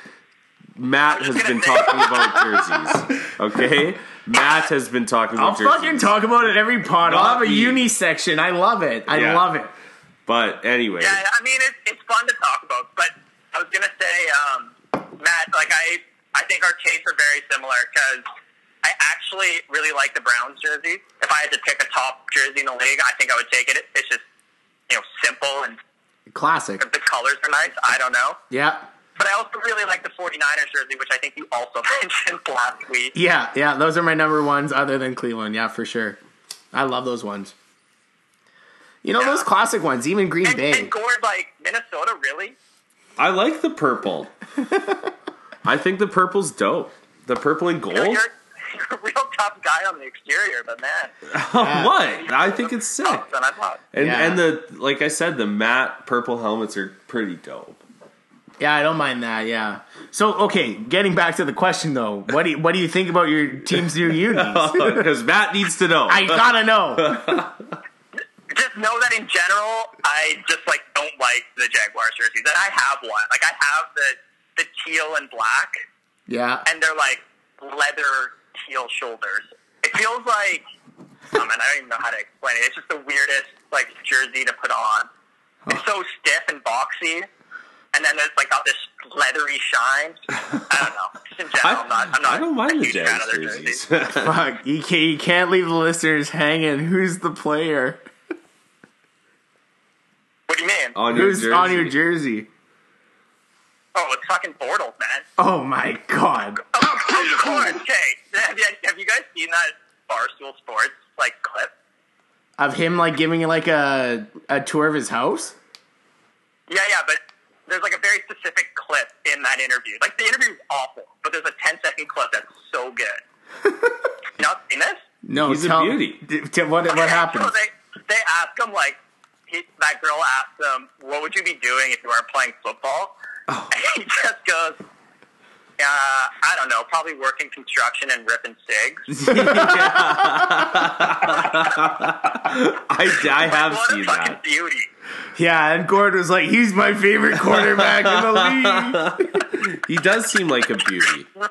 Matt has been talking about jerseys. Okay, Matt has been talking about I'll about jerseys. fucking talk about it every pod. I'll have a me. uni section. I love it. I Yeah. love it. But anyway, Yeah, I mean it's it's fun to talk about, but I was gonna say, um, Matt, like I I think our tastes are very similar because I actually really like the Browns jersey. If I had to pick a top jersey in the league, I think I would take it. It's just you know simple and Classic. the colors are nice. I don't know, Yeah. but I also really like the 49ers jersey, which I think you also mentioned last week. Yeah, yeah, those are my number ones other than Cleveland. Yeah, for sure. I love those ones. You know those classic ones, even Green And, Bay. and Gord, like Minnesota, really? I like the purple. I think the purple's dope. The purple and You're, gold. you're, you're a real tough guy on the exterior, but man, what? I think it's sick. tougher than I thought. And Yeah. and the like I said, the matte purple helmets are pretty dope. Yeah, I don't mind that. Yeah. So okay, getting back to the question though, what do you, what do you think about your team's new unis? Because Matt needs to know. I gotta know. Just know that in general, I just like don't like the Jaguars jerseys, and I have one. Like I have the the teal and black, Yeah. and they're like leather teal shoulders. It feels like, oh man, I don't even know how to explain it. It's just the weirdest like jersey to put on. It's so stiff and boxy, and then there's like got this leathery shine. I don't know. Just in general, I'm not. I'm not I don't mind a the huge fan Jags of their jerseys. Fuck, you can't, you can't leave the listeners hanging. Who's the player? What do you mean? on your Who's jersey. on your jersey? Oh, it's fucking Bortles, man. Oh my god. Oh, of course. Okay. Have you, have you guys seen that Barstool Sports like clip? Of him like giving like a a tour of his house? Yeah, yeah, but there's like a very specific clip in that interview. Like the interview is awful, but there's a 10 second clip that's so good. you not seen this? No, He's a beauty. d- t- what what Okay, happened? So they they ask him like he, that girl asked him, "What would you be doing if you weren't playing football?" Oh. And he just goes, "Uh, I don't know, probably working construction and ripping cigs." I, I have what seen a fucking that. beauty! Yeah, and Gord was like, he's my favorite quarterback in the league. He does seem like a beauty, Oh,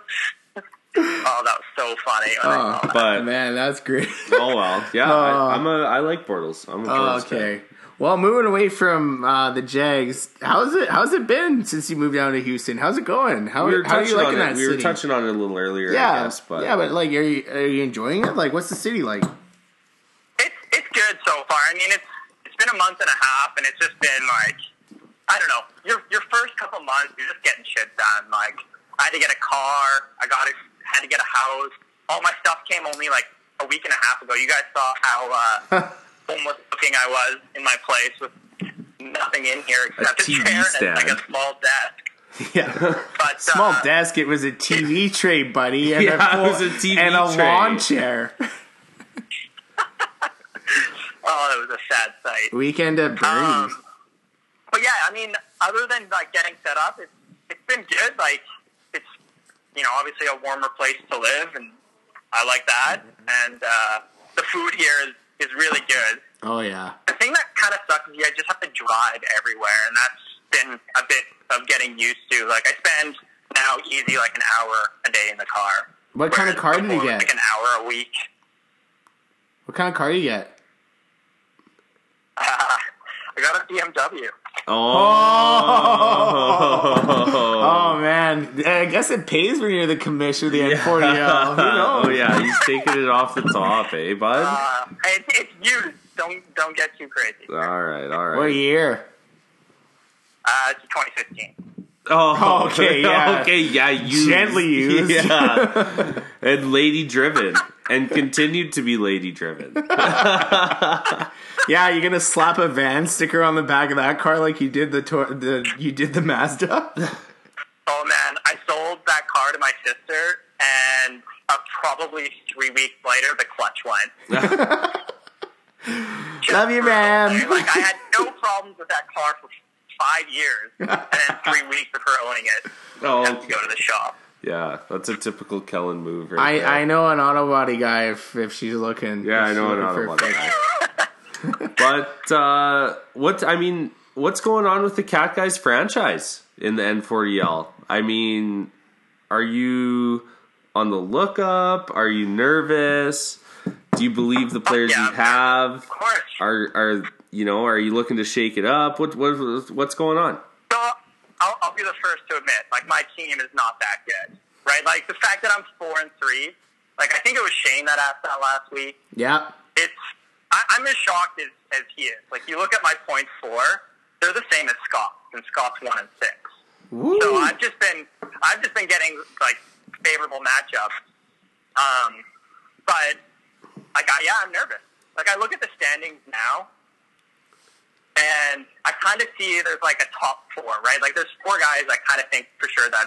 that was so funny. Oh, but man, that's great. oh well. Yeah, Oh. I, I'm a. I like Bortles. I'm a Oh, Bortles okay. fan. Well, moving away from uh, the Jags, how's it? How's it been since you moved down to Houston? How's it going? How, We how are you liking it. that We city? were touching on it a little earlier, yeah, I guess. But yeah, but like, are you are you enjoying it? Like, what's the city like? It's it's good so far. I mean, it's it's been a month and a half, and it's just been like I don't know. Your your first couple months, you're just getting shit done. Like I had to get a car. I got it. Had to get a house. All my stuff came only like a week and a half ago. You guys saw how uh, homeless looking I was in my place with nothing in here except a, TV chair and like stand. a small desk. Yeah, But small uh, desk. It was a TV tray, buddy, and Yeah, a it was a TV and a tray. lawn chair. Oh, it was a sad sight. Weekend at Bernie's. Um, but yeah, I mean, other than like getting set up, it's it's been good. Like it's you know obviously a warmer place to live, and I like that. And uh, the food here is is really good. oh yeah, The thing that kind of sucks is I just have to drive everywhere, and that's been a bit of getting used to. Like I spend now easy like an hour a day in the car. What kind of car did you before it was get? Like an hour a week. what kind of car did you get? I got a BMW. oh, I guess it pays when you're the commissioner of the N40L. Who knows? oh yeah, he's taking it off the top, eh, bud? Uh, it, it's used. Don't don't get too crazy. all right, all right. What year? Uh, it's 2015. Oh, Okay, yeah. okay, yeah. Used. Gently used. yeah, and lady driven, and continued to be lady driven. Yeah, you're gonna slap a van sticker on the back of that car like you did the tor- the you did the Mazda. Oh man, I sold that car to my sister, and uh, probably three weeks later, the clutch went. Love you, man. Like I had no problems with that car for five years, and then three weeks of her owning it, Oh, I had to go to the shop. yeah, that's a typical Kellen move, right there. I I know an auto body guy if if she's looking. Yeah, I know an auto body fix. But uh, what I mean, what's going on with the Cat Guys franchise in the N40L? I mean, are you on the lookup? Are you nervous? Do you believe the players Yeah, you have? Of course. Are are you know? Are you looking to shake it up? What what what's going on? So I'll, I'll be the first to admit, like my team is not that good, right? Like the fact that I'm four and three, like I think it was Shane that asked that last week. Yeah, It's I, I'm as shocked as, as he is. Like you look at my point four, they're the same as Scott's, and Scott's one and six. Woo. So I've just been I've just been getting like favorable matchups. Um, but like I, yeah, I'm nervous. Like I look at the standings now, and I kind of see there's like a top four, right? Like there's four guys I kind of think for sure that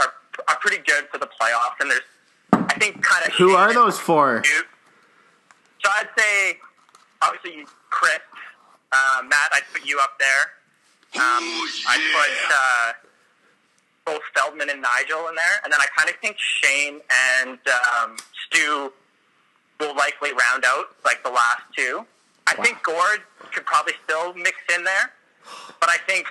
are are pretty good for the playoffs, and there's I think kind of Who are those four? So I'd say obviously Chris, uh, Matt. I'd put you up there. Um, I'd put uh, both Feldman and Nigel in there, and then I kind of think Shane and um, Stu will likely round out like the last two. I think Gord could probably still mix in there, but I think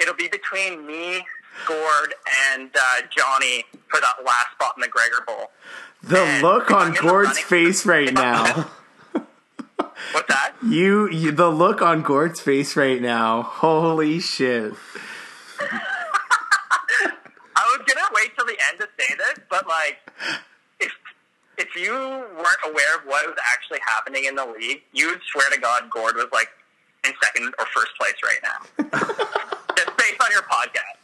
it'll be between me, Gord, and uh, Johnny for that last spot in the Gregor Bowl. The And look on I'm the Gord's running- face right if I'm in now. What's that? You, you, the look on Gord's face right now. Holy shit! I was gonna wait till the end to say this, but like, if if you weren't aware of what was actually happening in the league, you would swear to God Gord was like in second or first place right now, just based on your podcast.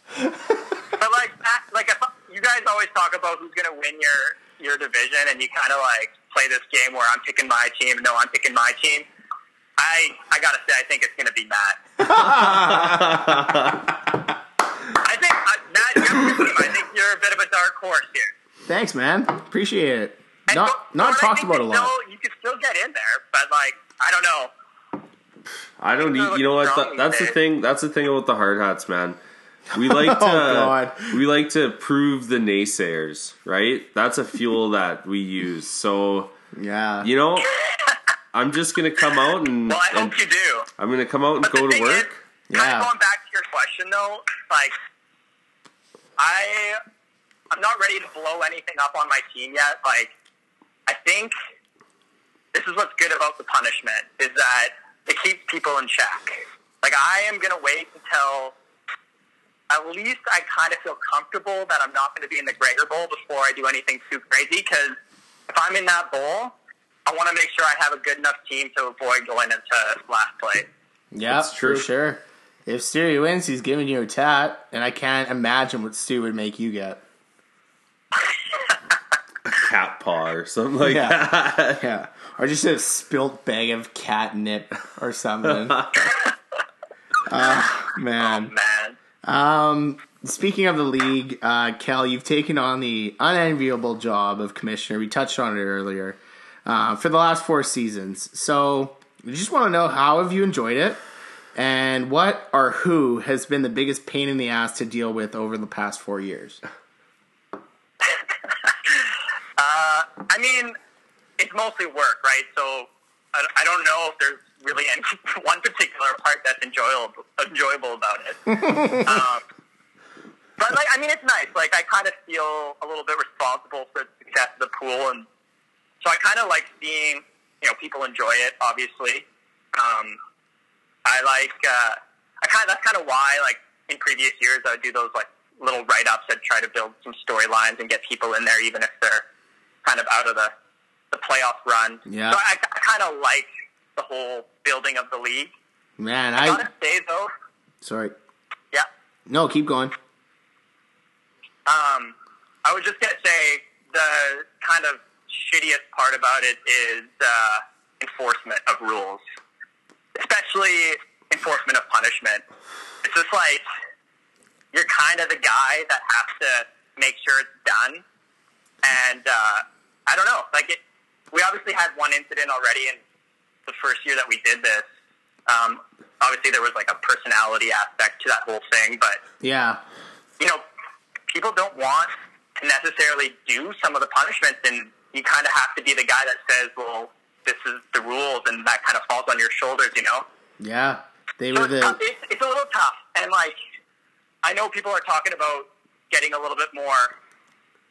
But like, that, like if you guys always talk about who's gonna win your your division, and you kind of like play this game where I'm picking my team, no, I'm picking my team. I I gotta say, I think it's gonna be Matt. I think uh, Matt, you're, team. I think you're a bit of a dark horse here. Thanks, man. Appreciate it. And Not Gord- not Gord, talked about a lot. Still, you could still get in there, but like I don't know. I don't They're need. You know what? That, that's the thing. That's the thing about the hard hats, man. We like oh, to. Oh, God. We like to prove the naysayers, right? That's a fuel that we use. So Yeah. you know, I'm just gonna come out and, Well, I and hope you do. I'm gonna come out and But go the to thing is, work. kind Yeah. of going back to your question though, like I, I'm not ready to blow anything up on my team yet. Like I think this is what's good about the punishment is that it keeps people in check. Like I am gonna wait until at least I kind of feel comfortable that I'm not going to be in the Gregor Bowl before I do anything too crazy. Because if I'm in that bowl, I want to make sure I have a good enough team to avoid going into last place. Yeah, That's true. for sure. If Stewie wins, he's giving you a tat, and I can't imagine what Stu would make you get. A cat paw or something like Yeah. that. Yeah, or just a spilt bag of catnip or something. Ah, man. Man, Um, speaking of the league, uh, Kel, you've taken on the unenviable job of commissioner. We touched on it earlier uh, for the last four seasons. So, we just want to know how have you enjoyed it, and what or who has been the biggest pain in the ass to deal with over the past four years? uh, I mean, it's mostly work, right? So I, I don't know if there's really any one particular part that's enjoyable enjoyable about it. um, but like, I mean, it's nice. Like, I kind of feel a little bit responsible for the success of the pool, and so I kind of like seeing you know people enjoy it. Obviously, um, I like. Uh, I kind of that's kind of why like in previous years I would do those like little write ups that try to build some storylines and get people in there, even if they're kind of out of the the playoff run. Yeah. So I, I kind of like the whole building of the league. Man, I I gotta say though, sorry. yeah. No, keep going. Um, I was just gonna say the kind of shittiest part about it is uh, enforcement of rules, especially enforcement of punishment. It's just like you're kind of the guy that has to make sure it's done, and uh, I don't know. Like it, we obviously had one incident already in the first year that we did this. Um, obviously, there was like a personality aspect to that whole thing, but Yeah, you know, people don't want to necessarily do some of the punishments, and you kind of have to be the guy that says, "Well, this is the rules," and that kind of falls on your shoulders, you know. yeah. They So were it's, the it's, it's a little tough, and like, I know people are talking about getting a little bit more,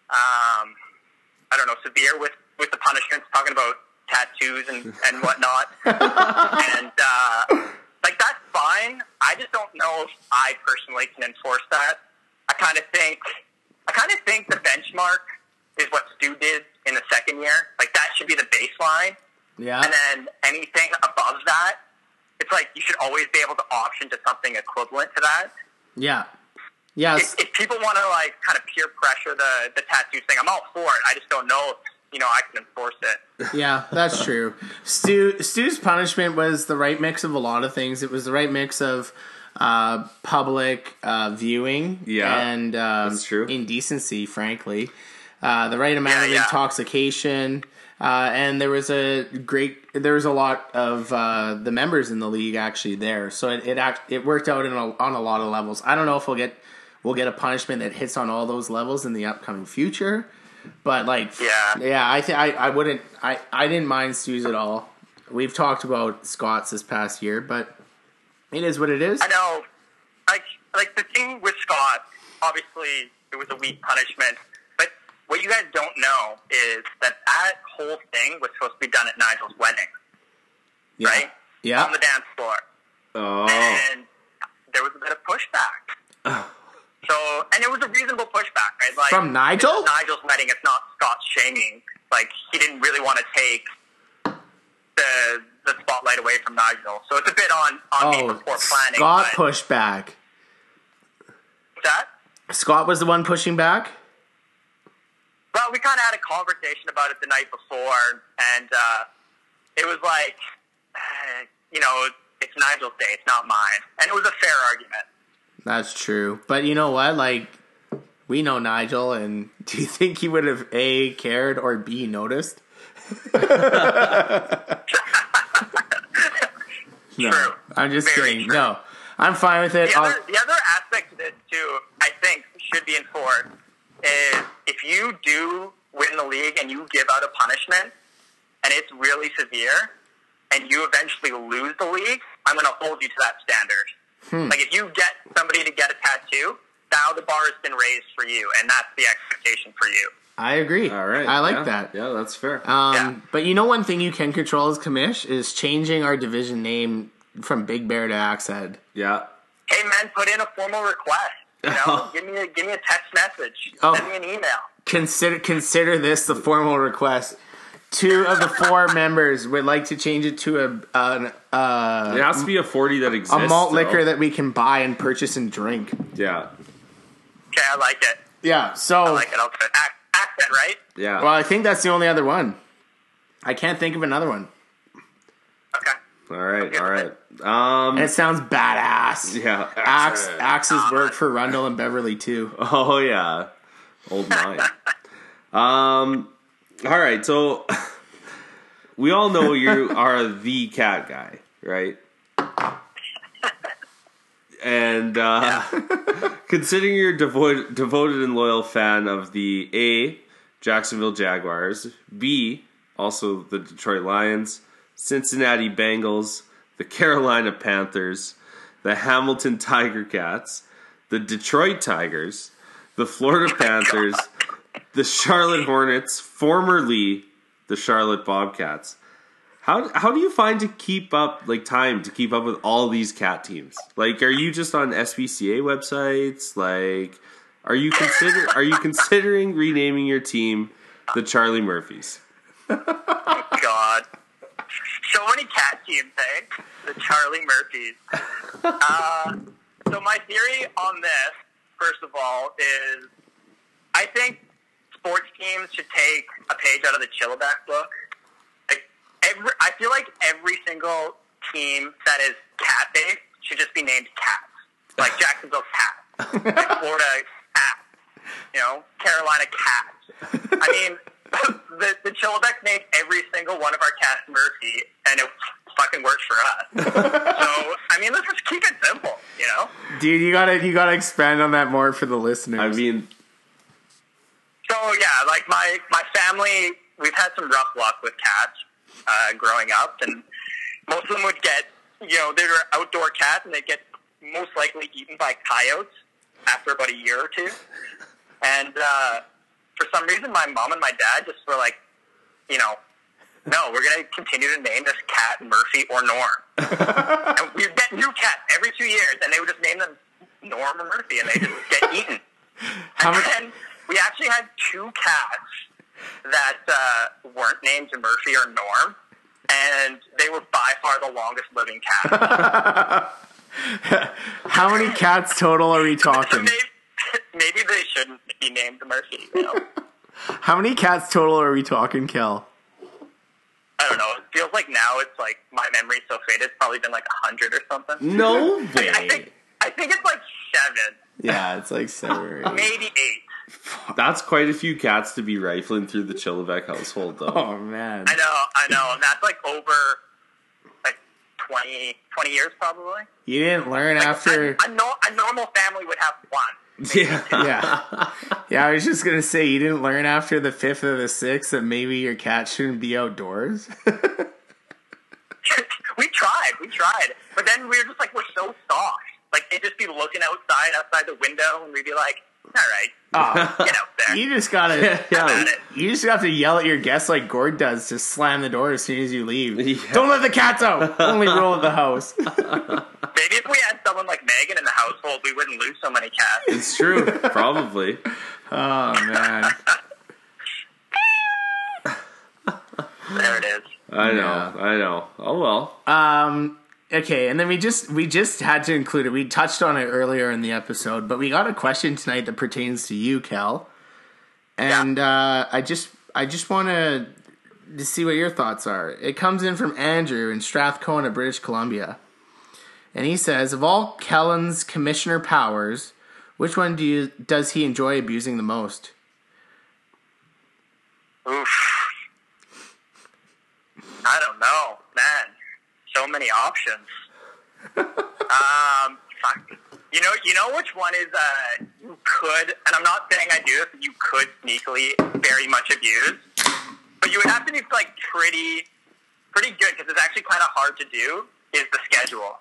um, I don't know, severe with with the punishments, talking about tattoos and and whatnot, and uh, like that's fine. I just don't know if I personally can enforce that. I kind of think, I kind of think the benchmark is what Stu did in the second year. Like that should be the baseline. yeah. And then anything above that, it's like you should always be able to option to something equivalent to that. Yeah. Yes. If, if people want to like kind of peer pressure the the tattoo thing, I'm all for it. I just don't know if you know I can enforce it. Yeah, that's true. Stu Stu's punishment was the right mix of a lot of things. It was the right mix of uh, public uh, viewing Yeah, and um, that's true. indecency, frankly. Uh, the right amount Yeah, of yeah. intoxication. Uh, and there was a great, there was a lot of uh, the members in the league actually there, so it it, act, it worked out in a, on a lot of levels. I don't know if we'll get we'll get a punishment that hits on all those levels in the upcoming future, but like Yeah. yeah, I think I I wouldn't I I didn't mind Stu's at all. We've talked about Scott's this past year, but it is what it is. I know, like like the thing with Scott, obviously it was a weak punishment, but what you guys don't know is that that whole thing was supposed to be done at Nigel's wedding, Yeah. right? Yeah. On the dance floor. Oh, and there was a bit of pushback. So, and it was a reasonable pushback, right? Like From Nigel? Nigel's wedding. It's not Scott's shaming. Like he didn't really want to take the the spotlight away from Nigel. So it's a bit on on me Oh, before planning. Scott pushed back. that. Scott was the one pushing back. Well, we kind of had a conversation about it the night before, and uh, it was like, you know, it's Nigel's day, it's not mine, and it was a fair argument. That's true. But you know what? Like, we know Nigel, and do you think he would have A, cared, or B, noticed? no. True. I'm just Very kidding. true. No. I'm fine with it. The other, the other aspect of this too, I think, should be enforced is if you do win the league and you give out a punishment and it's really severe and you eventually lose the league, I'm going to hold you to that standard. Hmm. Like if you get somebody to get a tattoo, now the bar has been raised for you, and that's the expectation for you. I agree. all right. I like yeah. that. Yeah, that's fair. Um, Yeah. But you know, one thing you can control as commish is changing our division name from Big Bear to Axe Head. yeah. Hey man, put in a formal request. You know, give me a give me a text message. Oh. Send me an email. Consider consider this the formal request. Two of the four members would like to change it to a an, uh, It has to be a forty that exists. a malt though. liquor that we can buy and purchase and drink. Yeah, Okay, I like it. Yeah. So, I like it. I'll put it. Accent, right? yeah. well, I think that's the only other one. I can't think of another one. Okay. all right, all right. Um, it sounds badass. yeah. Axe Axe's work for Rundle and Beverly too. Oh yeah, old mine. um, all right. So we all know you are the cat guy, right? And uh, considering you're devoted, devoted and loyal fan of the A Jacksonville Jaguars, B also the Detroit Lions, Cincinnati Bengals, the Carolina Panthers, the Hamilton Tiger Cats, the Detroit Tigers, the Florida Panthers, the Charlotte Hornets, formerly the Charlotte Bobcats. How how do you find to keep up like time to keep up with all these cat teams? Like are you just on SPCA websites? Like are you consider are you considering renaming your team the Charlie Murphys? God. So many cat teams, eh? The Charlie Murphys. Uh, so my theory on this, first of all, is I think sports teams should take a page out of the Chilliback book. Like every, I feel like every single team that is cat based should just be named Cats. Like Jacksonville Cats, like Florida Cats, you know, Carolina Cats. I mean, the the Chillibeck named every single one of our cats Murphy, and it fucking works for us. so I mean, let's just keep it simple, you know. Dude, you gotta you gotta expand on that more for the listeners. I mean, So yeah, like my my family, we've had some rough luck with cats uh, growing up, and most of them would get, you know, they were outdoor cats, and they get most likely eaten by coyotes after about a year or two. And uh, for some reason, my mom and my dad just were like, you know, no, we're going to continue to name this cat Murphy or Norm. and we'd get new cats every two years, and they would just name them Norm or Murphy, and they just get eaten. How and many- then we actually had two cats that uh, weren't named Murphy or Norm, and they were by far the longest living cats. How many cats total are we talking? maybe, maybe they shouldn't be named Murphy. You know? How many cats total are we talking, Kel? I don't know. It feels like now it's like my memory's so faded. It's probably been like a hundred or something. No I, I think I think it's like seven, Yeah, it's like seven or eight. Maybe. That's quite a few cats to be rifling through the Chillivack household, though. Oh man. I know, I know, and that's like over like 20, 20 years probably. You didn't learn Like, after. a, a, no, a normal family would have one. Yeah. Yeah. Yeah, I was just gonna say you didn't learn after the fifth or the sixth that maybe your cat shouldn't be outdoors. we tried, we tried, but then we were just like, we're so soft. Like they'd just be looking outside, outside the window, and we'd be like, all right, Oh, get out there. you just gotta. Have at. You just have to yell at your guests like Gord does to slam the door as soon as you leave. Yeah. Don't let the cats out. Only rule of the house. Maybe if we had someone like Megan in the household, we wouldn't lose so many cats. It's true. Probably. Oh man. There it is. I know. Yeah. I know. Oh well. Um. Okay, and then we just we just had to include it. We touched on it earlier in the episode, but we got a question tonight that pertains to you, Kel. And uh, I just I just want to to see what your thoughts are. It comes in from Andrew in Strathcona, British Columbia, and he says, of all Kellen's commissioner powers, which one do you does he enjoy abusing the most? Oof. I don't know, man. So many options. um, you know, you know which one is uh, you could, and I'm not saying I do this, but you could sneakily very much abuse, but you would have to be like pretty, pretty good because it's actually kind of hard to do. Is the schedule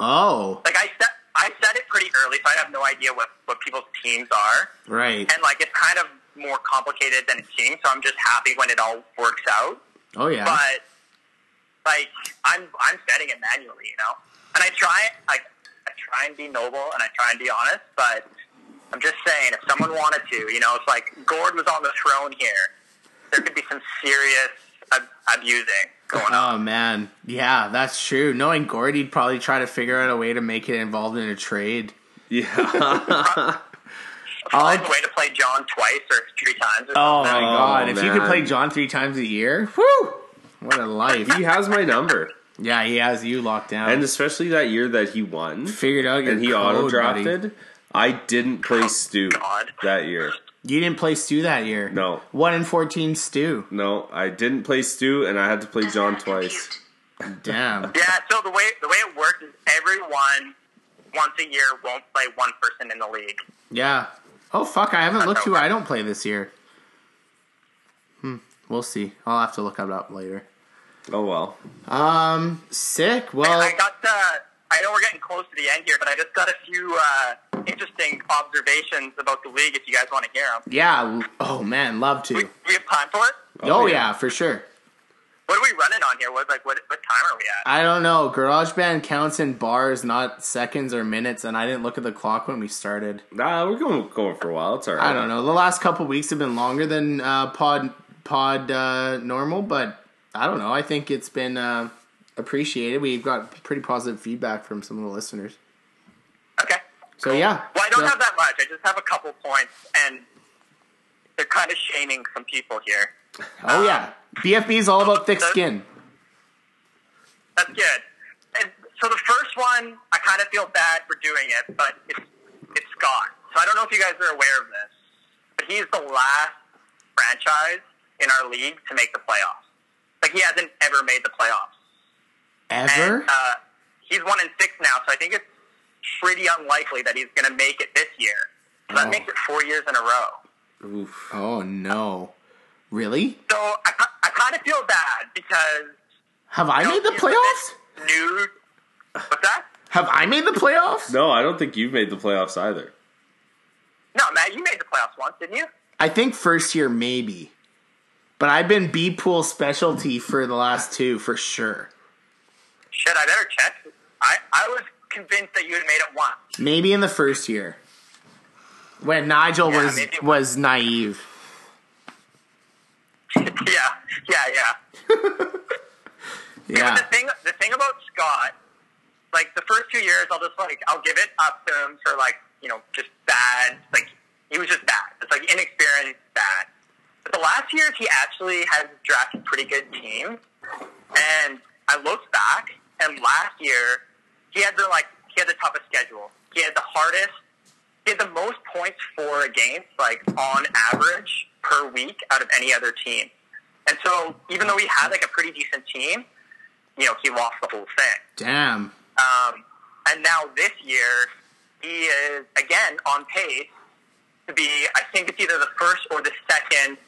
Oh, like I set? I set it pretty early, so I have no idea what what people's teams are. right. and like it's kind of more complicated than it seems. So I'm just happy when it all works out. Oh yeah. But like I'm I'm setting it manually, you know. And I try like I try and be noble and I try and be honest, but I'm just saying if someone wanted to, you know, it's like Gord was on the throne here. There could be some serious ab- abusing going oh, on. Oh man, yeah, that's true. Knowing Gord, he'd probably try to figure out a way to make it involved in a trade. Yeah. Find a way to play John twice or three times. Or Oh my something. god, oh, if you could play John three times a year, whoo! What a life. he has my number, yeah, he has you locked down. and especially that year that he won figured out your and he code, auto buddy. drafted. I didn't play Stu God. that year. You didn't play Stu that year. No. One in fourteen Stu. No, I didn't play Stu, and I had to play John twice. Damn. Yeah, so the way the way it works is everyone once a year won't play one person in the league. Yeah. Oh fuck, I haven't looked who I don't play this year. Hmm. We'll see. I'll have to look it up later. Oh well. Um, sick. Well, I got uh, I know we're getting close to the end here, but I just got a few uh, interesting observations about the league. If you guys want to hear them, yeah. Oh man, love to. we, we have time for it. Oh, Oh, yeah. yeah. for sure. What are we running on here? What like what what time are we at? I don't know. GarageBand counts in bars, not seconds or minutes, and I didn't look at the clock when we started. Nah, we're going going for a while. It's alright. I don't know. The last couple weeks have been longer than uh, pod pod uh, normal, but I don't know. I think it's been uh, appreciated. We've got pretty positive feedback from some of the listeners. Okay. So yeah. Well, I don't So- have that much. I just have a couple points, and they're kind of shaming some people here. Oh yeah. BFB is all about thick skin. That's good. And so the first one, I kind of feel bad for doing it, but it's it's Scott. So I don't know if you guys are aware of this, but he's the last franchise in our league to make the playoffs. Like he hasn't ever made the playoffs. Ever? And, uh, he's one in six now, so I think it's pretty unlikely that he's going to make it this year. So that Oh. makes it four years in a row. Oof. oh no. Really? So I, I kind of feel bad because Have I made the playoffs? bit New. What's that? Have I made the playoffs? No, I don't think you've made the playoffs either. No, Matt, you made the playoffs once, didn't you? I think first year maybe. But I've been B pool specialty for the last two for sure. Shit, I better check. I, I was convinced that you had made it once. Maybe in the first year. When Nigel Yeah, was was naive. yeah, yeah, yeah. Yeah. The thing, the thing about Scott, like the first two years, I'll just like I'll give it up to him for like you know just bad. Like he was just bad. It's like inexperienced, bad. Years he actually has drafted pretty good teams. And I looked back, and last year he had the like he had the toughest schedule. He had the hardest. He had the most points for against, like on average per week, out of any other team. And so, even though he had like a pretty decent team, you know, he lost the whole thing. Damn. Um, and now this year, he is again on pace to be. I think it's either the first or the second,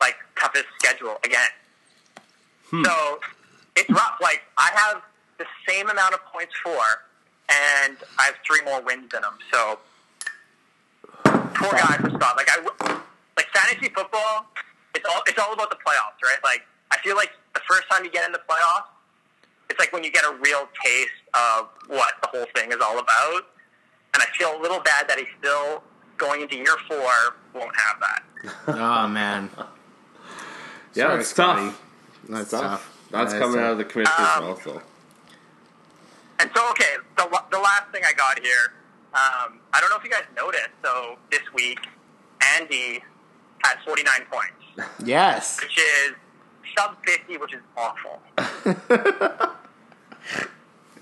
like toughest schedule again. Hmm. So it's rough. Like I have the same amount of points for, and I have three more wins than him. So poor guy for Scott. Like I, like fantasy football. It's all it's all about the playoffs, right? Like I feel like the first time you get in the playoffs, it's like when you get a real taste of what the whole thing is all about. And I feel a little bad that he's still going into year four won't have that. Oh man. Yeah, Sorry, it's Scotty. tough. That's Tough. tough. That's That is coming tough. out of the commissioner's Um, mouth, though. And so, okay, the, the last thing I got here, um, I don't know if you guys noticed, so this week, Andy had 49 points, Yes. which is sub 50, which is awful.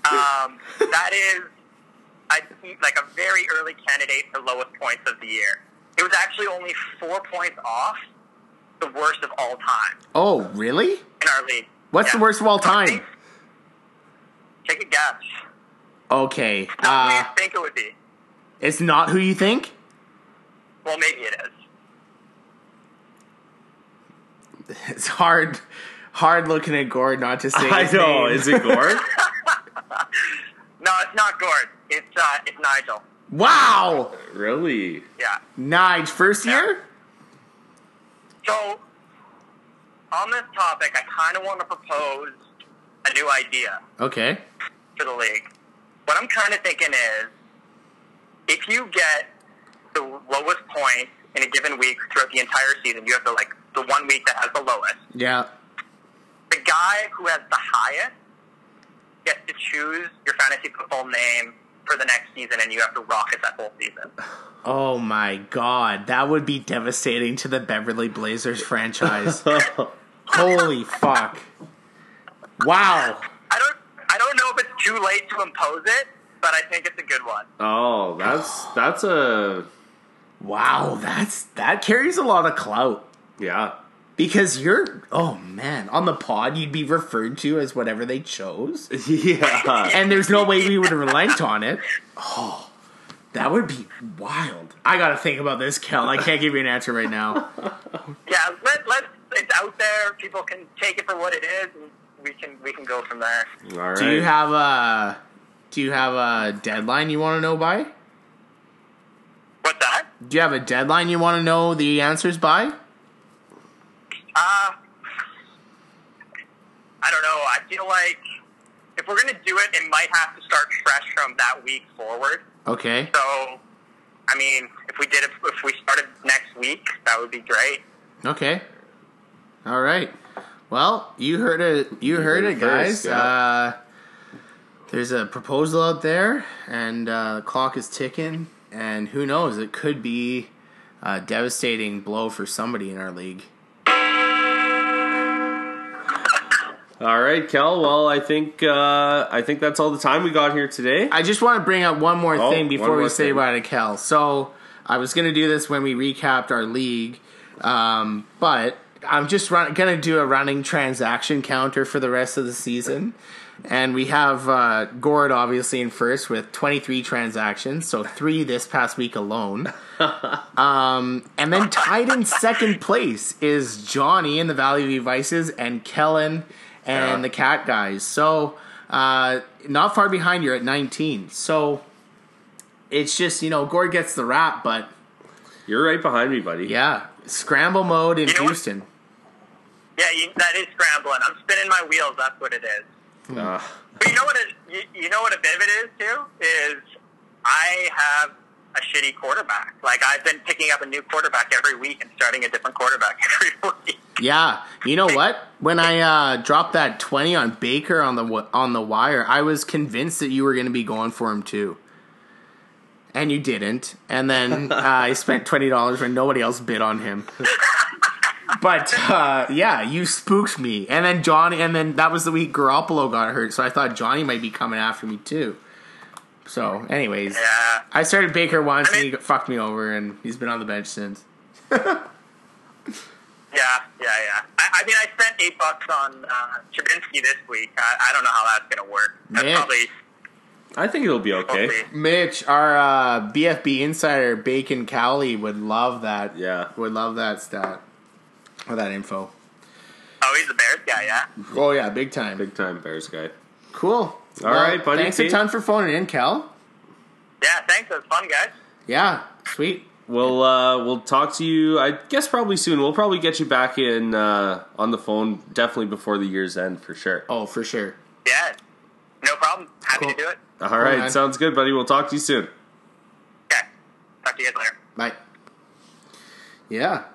um, that is I think, like a very early candidate for lowest points of the year. It was actually only four points off the worst of all time Oh, really? in our league. What's the worst of all time? Take a guess. Okay. Not what do Uh, you think it would be? it's not who you think? Well, maybe it is. It's hard hard looking at Gord not to say I know. name. Is it Gord? No, it's not Gord. It's uh, it's Nigel. Wow! really? Yeah. Nige, first year? So on this topic, I kind of want to propose a new idea Okay. for the league. What I'm kind of thinking is, if you get the lowest point in a given week throughout the entire season, you have the like the one week that has the lowest. Yeah. The guy who has the highest gets to choose your fantasy football name for the next season, and you have to rock it that whole season. Oh my god, that would be devastating to the Beverly Blazers franchise. Holy fuck. Wow. I don't I don't know if it's too late to impose it, but I think it's a good one. Oh, that's that's a Wow, that's that carries a lot of clout. yeah. Because you're oh man, on the pod you'd be referred to as whatever they chose. Yeah. And there's no way we would relent on it. Oh. That would be wild. I gotta think about this, Kel. I can't give you an answer right now. Yeah, let let it's out there. People can take it for what it is, and we can we can go from there. All right. Do you have a do you have a deadline you want to know by? What's that? Do you have a deadline you want to know the answers by? Uh, I don't know. I feel like if we're gonna do it, it might have to start fresh from that week forward. Okay. So, I mean, if we did it, if we started next week, that would be great. Okay. All right. Well, you heard it. You heard it, guys. first, yeah. Uh, there's a proposal out there, and uh, the clock is ticking. And who knows? It could be a devastating blow for somebody in our league. All right, Kel. Well, I think uh, I think that's all the time we got here today. I just want to bring up one more Oh, thing before we say bye to Kel. So I was going to do this when we recapped our league, um, but I'm just run- going to do a running transaction counter for the rest of the season. And we have uh, Gord obviously in first with 23 transactions, so three this past week alone. um, and then tied in second place is Johnny in the Valley View Vices and Kellen and Yeah. the Cat Guys. So uh, not far behind you're at 19. So it's just, you know, Gord gets the rap, but You're right behind me, buddy. yeah, scramble mode in You know what? Houston. Yeah, you, that is scrambling. I'm spinning my wheels. That's what it is. Uh, But you know what? It, you, you know what a bit of it is too is I have a shitty quarterback. Like I've been picking up a new quarterback every week and starting a different quarterback every week. Yeah, you know what? When I uh, dropped that twenty on Baker on the on the wire, I was convinced that you were going to be going for him too, and you didn't. And then uh, I spent twenty dollars when nobody else bid on him. but uh, yeah, you spooked me. And then Johnny, and then that was the week Garoppolo got hurt, so I thought Johnny might be coming after me too. So, anyways, Yeah. I started Baker once I mean- and he fucked me over, and he's been on the bench since. Yeah, yeah, yeah. I, I mean, I spent eight bucks on uh, Trubisky this week. I, I don't know how that's going to work. That's Man. probably I think it'll be okay. hopefully. Mitch, our uh, BFB insider Bacon Cowley would love that. Yeah. would love that stat or that info. Oh, he's the Bears guy, yeah. Oh yeah, big time. Big time Bears guy. Cool. All right, right, buddy. Thanks a ton for phoning in, Cal. Yeah, thanks. It was fun, guys. Yeah, sweet. We'll uh, we'll talk to you. I guess probably soon. We'll probably get you back in uh, on the phone definitely before the year's end for sure. Oh, for sure. Yeah, no problem. Happy Cool. to do it. All right, man. sounds good, buddy. We'll talk to you soon. Okay. Talk to you guys later. Bye. Yeah.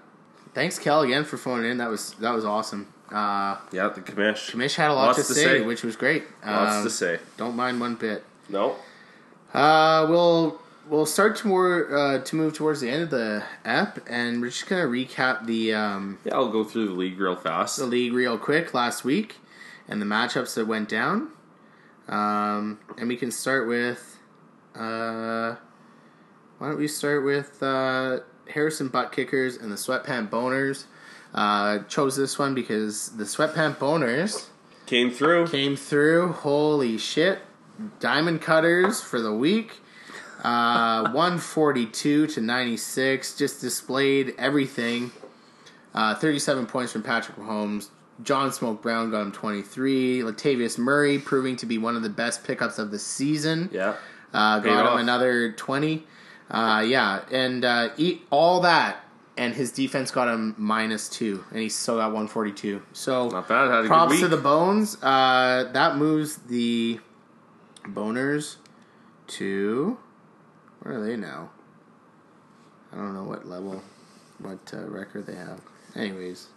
Thanks, Cal, again for phoning in. That was that was awesome. Uh, Yeah, the commish. Mish had a lot to, to say, say. which was great. Lots Um, to say. Don't mind one bit. No. Uh, we'll we'll start to more uh, to move towards the end of the app, and we're just gonna recap the um, Yeah, I'll go through the league real fast. the league real quick last week and the matchups that went down. Um, and we can start with uh, why don't we start with uh, Harrison Butt Kickers and the Sweatpant Boners. Uh, chose this one because the Sweatpant Boners Came through. came through. Holy shit. Diamond cutters for the week. Uh, 142 to 96. Just displayed everything. Uh, 37 points from Patrick Mahomes. John Smoke Brown got him 23. Latavius Murray proving to be one of the best pickups of the season. Yeah. Uh, Paid got off. him another 20. Uh, yeah, and uh, eat all that, and his defense got him minus two, and he still got 142. So Not bad. Had props to the bones. Uh, that moves the boners to where are they now? I don't know what level, what uh, record they have. Anyways,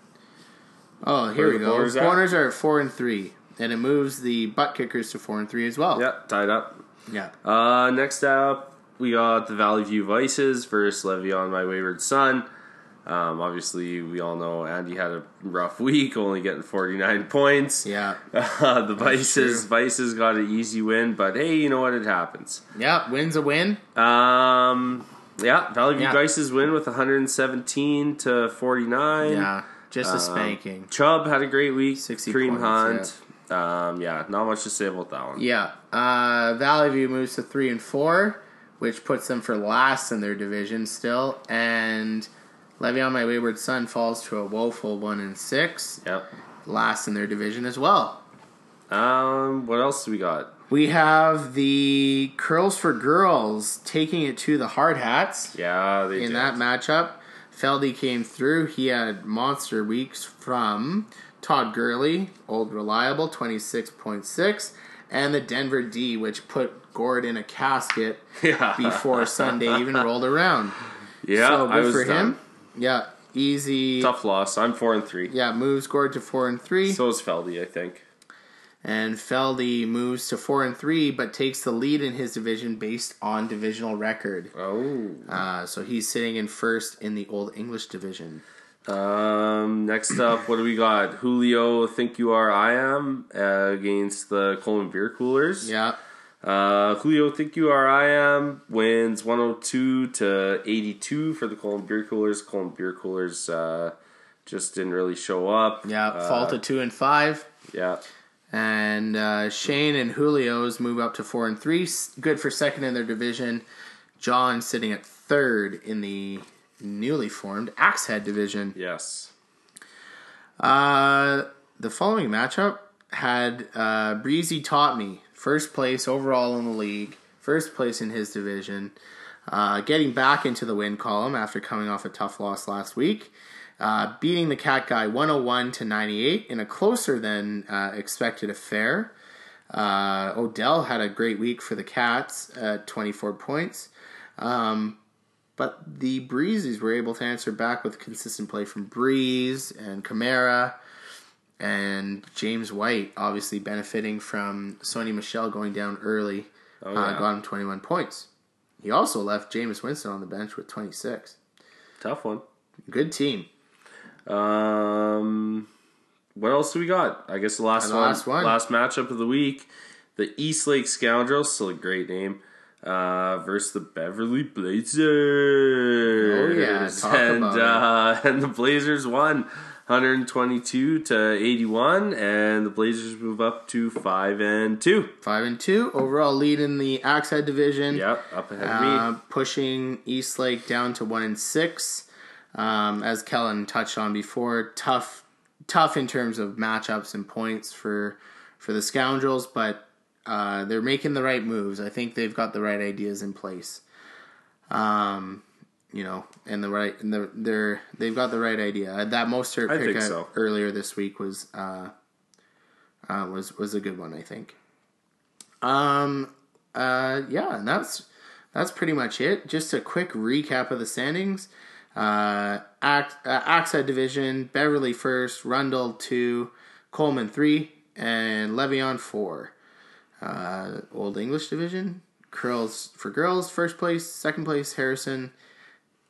oh here Where we go. boners? Boners are at four and three, and it moves the butt kickers to four and three as well. Yep, tied up. yeah. Uh, next up, we got the Valley View Vices versus Le'Veon, my wayward son. Um, obviously, we all know Andy had a rough week, only getting 49 points. Yeah, Uh, the Vices. Vices got an easy win, but hey, you know what? It happens. yeah. Wins a win. Um, yeah, Valley View Yeah. Vices win with 117 to 49. Yeah, just a Um, spanking. Chubb had a great week. 60 Kareem points, Hunt. Um, yeah, not much to say about that one. Yeah. Uh, Valley View moves to three and four, which puts them for last in their division still, and Le'Veon, my wayward son, falls to a woeful one and six, Yep. last in their division as well. Um, what else do we got? We have the Curls for Girls taking it to the Hard Hats Yeah, they in did. that matchup. Feldy came through. He had monster weeks from Todd Gurley, old reliable, 26.6, and the Denver D, which put Gord in a casket Yeah. before Sunday even rolled around. Yeah, so good for done. him. Yeah, easy. Tough loss. I'm four and three. Yeah, moves Gord to four and three, So is Feldy, I think. and Feldy moves to four and three, but takes the lead in his division based on divisional record. Oh. Uh, so he's sitting in first in the Old English division. Um. Next up, what do we got? Julio, think you are, I am uh, against the Coleman Beer Coolers. Yeah, Uh, Julio, think you are, I am wins 102 to 82 for the Coleman Beer Coolers. Coleman Beer Coolers uh, just didn't really show up. yeah. Uh, fall to two and five. Yeah. And uh, Shane and Julio's move up to four and three. Good for second in their division. John sitting at third in the newly formed Axe Head division. Yes. Uh, the following matchup had uh, Breezy taught me first place overall in the league, first place in his division, uh, getting back into the win column after coming off a tough loss last week, uh, beating the Cat Guy 101 to 98 in a closer than uh, expected affair. Uh, Odell had a great week for the Cats at 24 points. Um, but the Breezes were able to answer back with consistent play from Brees and Kamara and James White, obviously benefiting from Sony Michel going down early. Oh, uh, got him 21 points. He also left Jameis Winston on the bench with 26. Tough one. Good team. Um, what else do we got? I guess the last the one, last one. last matchup of the week, the East Lake Scoundrels, still a great name, uh, versus the Beverly Blazers. Oh, yeah, talk and uh, and the Blazers won. 122 to 81, and the Blazers move up to five and two. Five and two overall lead in the Axhead division. Yep, up ahead of Uh, me. pushing Eastlake down to one and six. Um, as Kellen touched on before, tough, tough in terms of matchups and points for for the Scoundrels, but uh, they're making the right moves. I think they've got the right ideas in place. Um, you know, and the right, and the, they're they've got the right idea. Uh, That Mostert I pick so. earlier this week was uh, uh, was was a good one, I think. Um, uh, yeah, and that's that's pretty much it. Just a quick recap of the standings. Uh, Ax- uh, Axhead Division, Beverly first, Rundle two, Coleman three, and Le'Veon four. Uh, Old English Division, Curls for girls, first place, second place Harrison,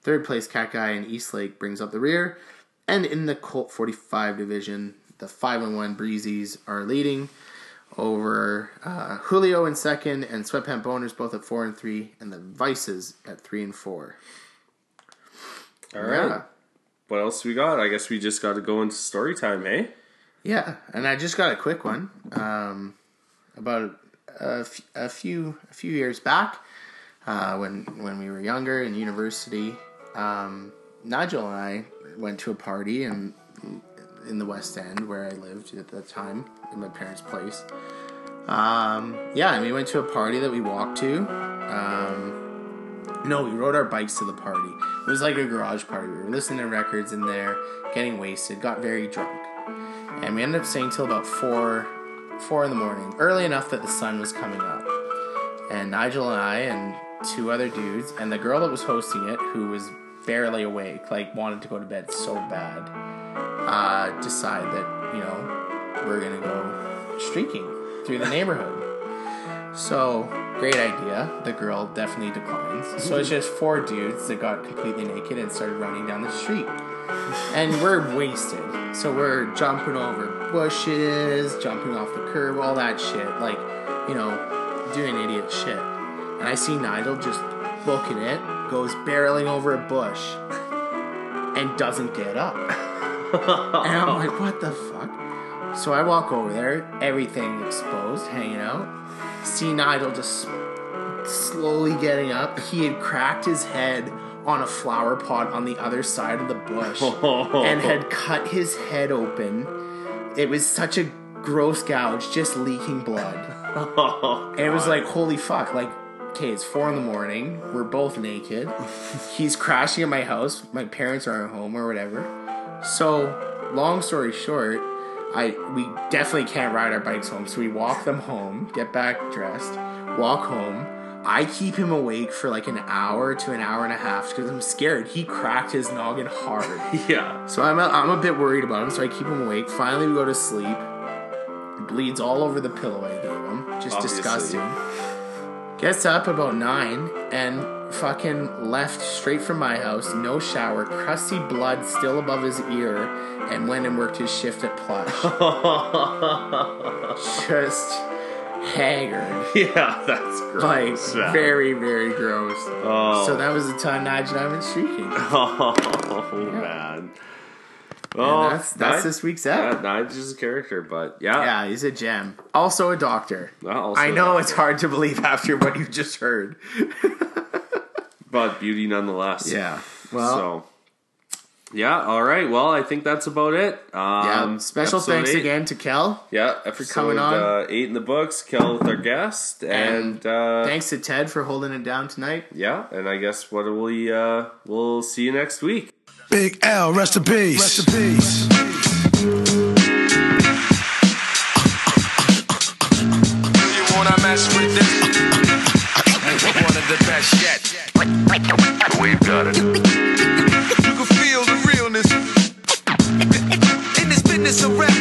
third place Cat Guy, and Eastlake brings up the rear. And in the Colt 45 division, the 5 and 1 Breezies are leading over uh, Julio in second and Sweatpant Boners both at 4 and 3 and the Vices at 3 and 4. All right. Yeah. What else we got? I guess we just got to go into story time, hey? Yeah, and I just got a quick one um, about a, f- a few a few years back uh, when when we were younger in university. Um, Nigel and I went to a party in in the West End where I lived at the time in my parents' place. Um, yeah, and we went to a party that we walked to. Um, no, we rode our bikes to the party. It was like a garage party. We were listening to records in there, getting wasted, got very drunk and we ended up staying till about four four in the morning early enough that the sun was coming up and nigel and i and two other dudes and the girl that was hosting it who was barely awake like wanted to go to bed so bad uh decide that you know we're gonna go streaking through the neighborhood so great idea the girl definitely declines so it's just four dudes that got completely naked and started running down the street and we're wasted. So we're jumping over bushes, jumping off the curb, all that shit. Like, you know, doing idiot shit. And I see Nigel just booking it, goes barreling over a bush, and doesn't get up. and I'm like, what the fuck? So I walk over there, everything exposed, hanging out. See Nigel just slowly getting up. He had cracked his head on a flower pot on the other side of the bush and had cut his head open. It was such a gross gouge, just leaking blood. Oh and it was like, holy fuck, like, okay, it's four in the morning. We're both naked. He's crashing at my house. My parents aren't home or whatever. So, long story short, I we definitely can't ride our bikes home. So we walk them home, get back dressed, walk home. I keep him awake for like an hour to an hour and a half because I'm scared. He cracked his noggin hard. Yeah. So I'm a, I'm a bit worried about him, so I keep him awake. Finally, we go to sleep. Bleeds all over the pillow I gave him. Just Obviously. disgusting. Gets up about nine and fucking left straight from my house, no shower, crusty blood still above his ear, and went and worked his shift at Plush. Just haggard. Yeah, that's Like, gross. man. very, very gross. Oh. So that was the time Nigel and I went streaking. Oh, man. Oh, And that's that's Nige- this week's Yeah, app. Nigel's a character, but yeah. Yeah, he's a gem. Also a doctor. Well, also I know doctor. it's hard to believe after what you just heard. But beauty nonetheless. Yeah. Well, so, yeah, all right. Well, I think that's about it. Um, yeah. Special thanks eight- again to Kel. Yeah, episode coming on. Uh, eight in the books. Kel with our guest, and, And uh, Thanks to Ted for holding it down tonight. yeah, and I guess what will we? Uh, we'll see you next week. Big L, rest in peace. Rest in peace. You wanna mess with this? One of the best yet. We've got it. You can feel the realness. In this business of rap.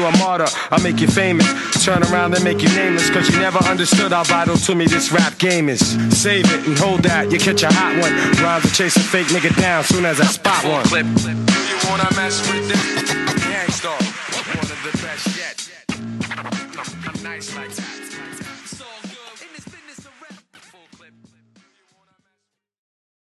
a martyr. I'll make you famous. Turn around and make you nameless. Cause you never understood how vital to me this rap game is. Save it and hold that, you catch a hot one. Rhymes will chase a fake nigga down soon as I spot one. Clip. You wanna mess with this?